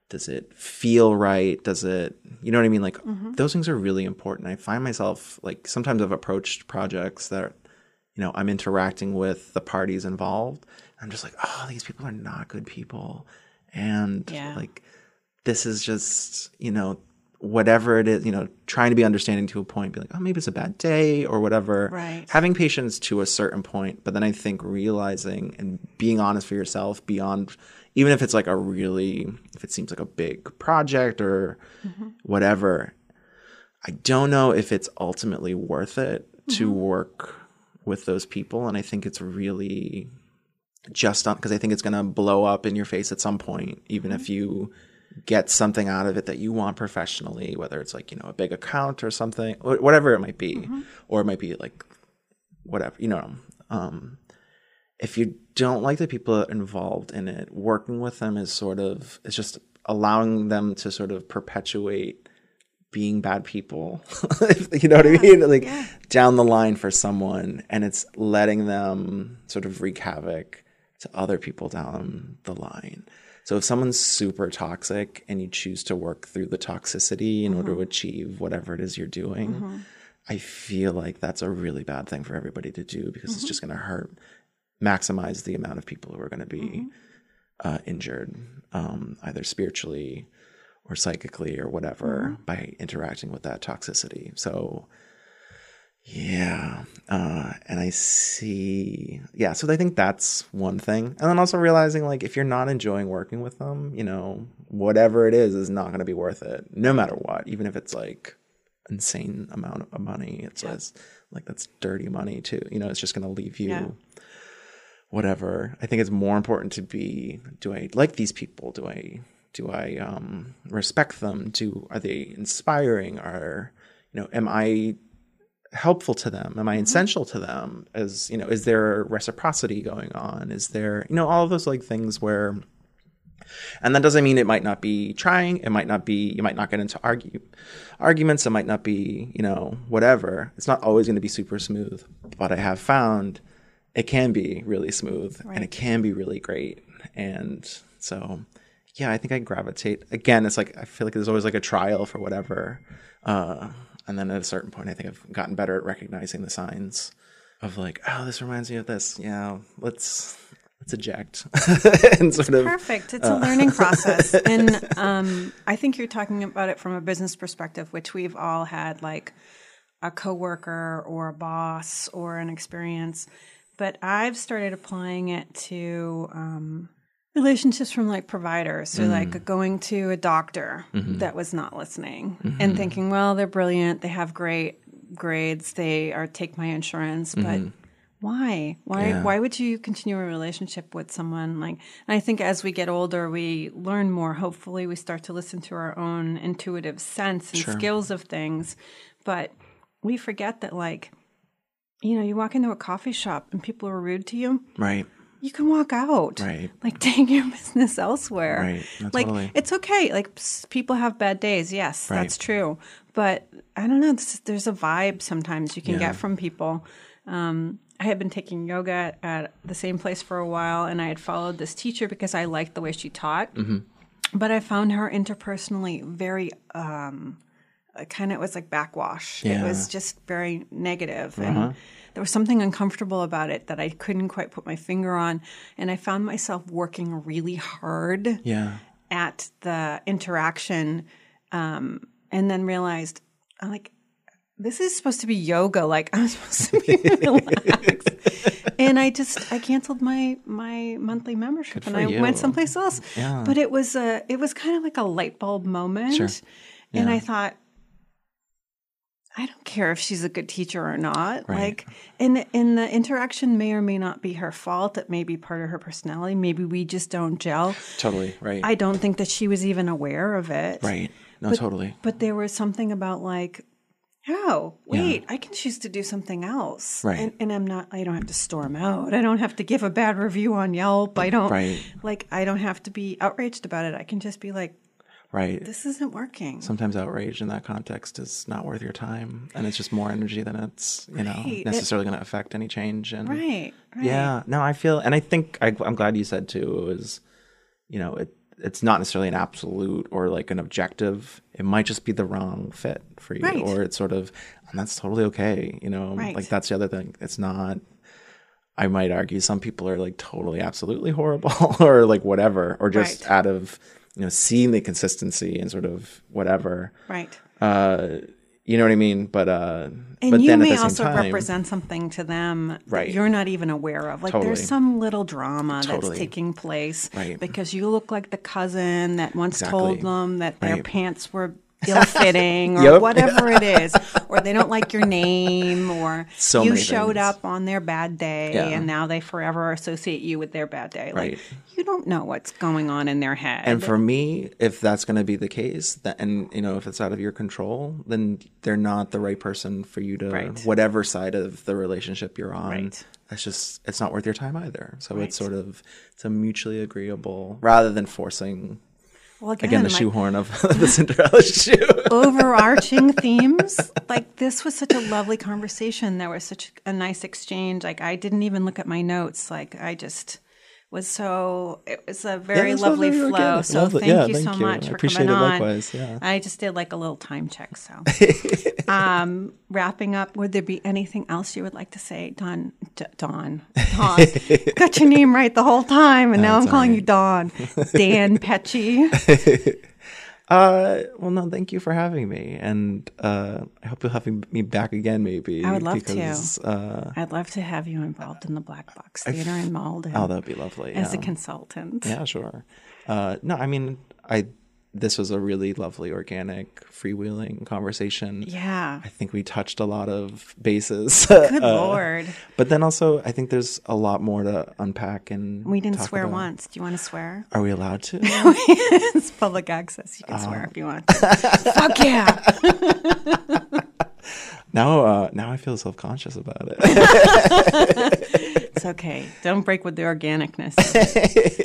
Does it feel right? Does it, you know what I mean? Like mm-hmm. those things are really important. I find myself like sometimes I've approached projects that, you know, I'm interacting with the parties involved. I'm just like, oh, these people are not good people. And Yeah. like, this is just, you know, whatever it is, you know, trying to be understanding to a point, be like, oh, maybe it's a bad day or whatever. Right. Having patience to a certain point, but then I think realizing and being honest for yourself beyond, even if it's like a really, if it seems like a big project or mm-hmm. whatever, I don't know if it's ultimately worth it to mm-hmm. work with those people. And I think it's really just on because I think it's going to blow up in your face at some point, even if you get something out of it that you want professionally, whether it's like, you know, a big account or something, wh- whatever it might be, or it might be like whatever, you know. Um, if you don't like the people involved in it, working with them is sort of, it's just allowing them to sort of perpetuate being bad people. you know what I mean? Like down the line for someone, and it's letting them sort of wreak havoc to other people down the line. So if someone's super toxic and you choose to work through the toxicity in order to mm-hmm. achieve whatever it is you're doing, mm-hmm. I feel like that's a really bad thing for everybody to do because it's just mm-hmm. going to hurt, maximize the amount of people who are going to be uh, injured, um, either spiritually or psychically or whatever by interacting with that toxicity. So, yeah. Uh, and I see, yeah. So I think that's one thing. And then also realizing, like, if you're not enjoying working with them, you know, whatever it is is not going to be worth it, no matter what, even if it's like insane amount of money. It's just like that's dirty money too. You know, it's just going to leave you Yeah. whatever. I think it's more important to be do I like these people? Do I do I um respect them? Do are they inspiring? Are you know, am I helpful to them? Am I essential to them? As you know, is there reciprocity going on? Is there you know all of those like things where and that doesn't mean it might not be trying. It might not be. You might not get into argue arguments. It might not be. You know, whatever. It's not always going to be super smooth. But I have found it can be really smooth and it can be really great. And so, yeah, I think I gravitate. Again, it's like I feel like there's always like a trial for whatever. Uh, and then at a certain point, I think I've gotten better at recognizing the signs of like, oh, this reminds me of this. Yeah, let's let's eject and sort of Perfect. It's a learning process. And um, I think you're talking about it from a business perspective, which we've all had like a coworker or a boss or an experience. But I've started applying it to um, relationships from like providers. So, like mm. going to a doctor mm-hmm. that was not listening and mm-hmm. thinking, well, they're brilliant. They have great grades. They are take my insurance. But mm-hmm. why why Yeah. why would you continue a relationship with someone like and i think as we get older we learn more hopefully we start to listen to our own intuitive sense and skills of things but we forget that like you know you walk into a coffee shop and people are rude to you right, you can walk out Right. like take your business elsewhere Right. No, like totally. it's okay like people have bad days yes Right. that's true but i don't know this, there's a vibe sometimes you can Yeah. get from people um, i had been taking yoga at the same place for a while and i had followed this teacher because i liked the way she taught Mm-hmm. but i found her interpersonally very um, kind of it was like backwash. Yeah. It was just very negative and there was something uncomfortable about it that I couldn't quite put my finger on. And I found myself working really hard Yeah. at the interaction um, and then realized I'm like this is supposed to be yoga like i'm supposed to be relaxed and i just i canceled my my monthly membership and i you. went someplace else Yeah. but it was a it was kind of like a light bulb moment Sure. and i thought I don't care if she's a good teacher or not. Right. Like, and and the interaction may or may not be her fault. It may be part of her personality. Maybe we just don't gel. Totally. Right. I don't think that she was even aware of it. right. No, totally. But there was something about like, oh, wait, I can choose to do something else. Right. And, and I'm not, I don't have to storm out. I don't have to give a bad review on Yelp. I don't, Right. like, I don't have to be outraged about it. I can just be like, Right. this isn't working. Sometimes outrage in that context is not worth your time, and it's just more energy than it's you know Right. Necessarily going to affect any change. And right. Right. yeah, no, I feel, and I think I, I'm glad you said too. It was, you know, it it's not necessarily an absolute or like an objective. It might just be the wrong fit for you, Right. or it's sort of, and that's totally okay. You know, Right. like that's the other thing. It's not. I might argue some people are like totally, absolutely horrible, or like whatever, or just Right. out of you know seeing the consistency and sort of whatever. Right. Uh, you know what I mean? But uh, And but you then may also time, represent something to them that you're not even aware of. Like Totally. there's some little drama Totally. that's taking place Right. because you look like the cousin that once told them that their Right. pants were ill-fitting or Yep. whatever it is, or they don't like your name, or So you showed things. up on their bad day Yeah. and now they forever associate you with their bad day. Like Right. you don't know what's going on in their head. And for me, if that's going to be the case, that and you know if it's out of your control, then they're not the right person for you to Right. whatever side of the relationship you're on. Right. That's just it's not worth your time either. So Right. it's sort of it's a mutually agreeable rather than forcing well, again the like- shoehorn of the Cinderella shoe. overarching themes. Like this was such a lovely conversation. There was such a nice exchange. Like I didn't even look at my notes. Like I just was so it was a very was lovely flow. organic. So Lovely. thank Yeah, you thank so you. much I for appreciate coming it on. yeah. I just did like a little time check. So um, wrapping up, would there be anything else you would like to say, Don? D- Don, Don, got your name right the whole time, and now I'm calling all you Don. Dan Pecci. Uh, well, no, thank you for having me, and uh, I hope you'll have me back again, maybe. I would love to. Uh, I'd love to have you involved in the Black Box Theater in Malden oh, that'd be lovely. as a consultant. Yeah, sure. Uh, no, I mean, I this was a really lovely, organic, freewheeling conversation. Yeah. I think we touched a lot of bases. Good Uh, lord. But then also, I think there's a lot more to unpack and We didn't swear about. once. Do you want to swear? Are we allowed to? it's public access. You can swear Oh. if you want. Fuck yeah. now, uh, now I feel self conscious about it. It's okay. Don't break with the organicness,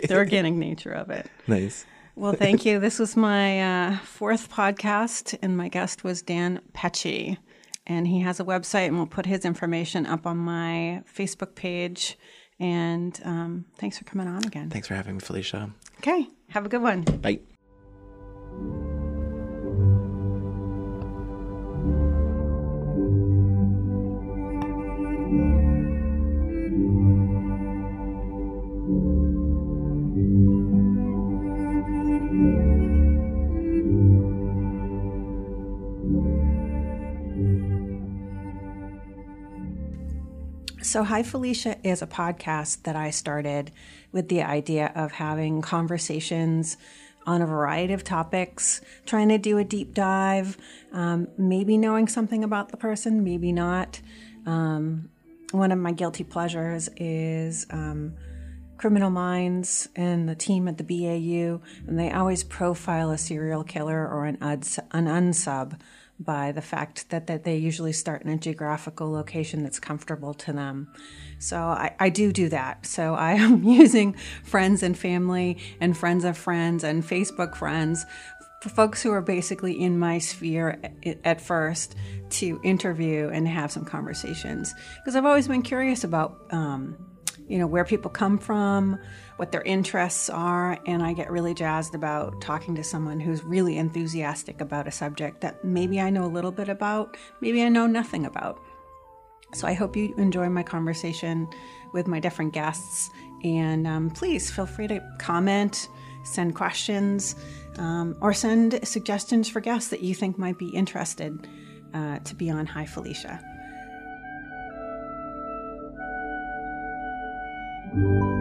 the organic nature of it. nice. Well, thank you. This was my uh, fourth podcast, and my guest was Dan Pecci. And he has a website, and we'll put his information up on my Facebook page. And um, thanks for coming on again. Thanks for having me, Felicia. Okay. Have a good one. Bye. So, Hi Felicia is a podcast that I started with the idea of having conversations on a variety of topics, trying to do a deep dive, um, maybe knowing something about the person, maybe not. Um, one of my guilty pleasures is um, Criminal Minds and the team at the BAU, and they always profile a serial killer or an, an unsub by the fact that, that they usually start in a geographical location that's comfortable to them. So I, I do do that. So I am using friends and family and friends of friends and Facebook friends for folks who are basically in my sphere at, first to interview and have some conversations because I've always been curious about um, you know, where people come from, what their interests are, and I get really jazzed about talking to someone who's really enthusiastic about a subject that maybe I know a little bit about, maybe I know nothing about. So I hope you enjoy my conversation with my different guests, and um, please feel free to comment, send questions, um, or send suggestions for guests that you think might be interested uh, to be on Hi Felicia. Música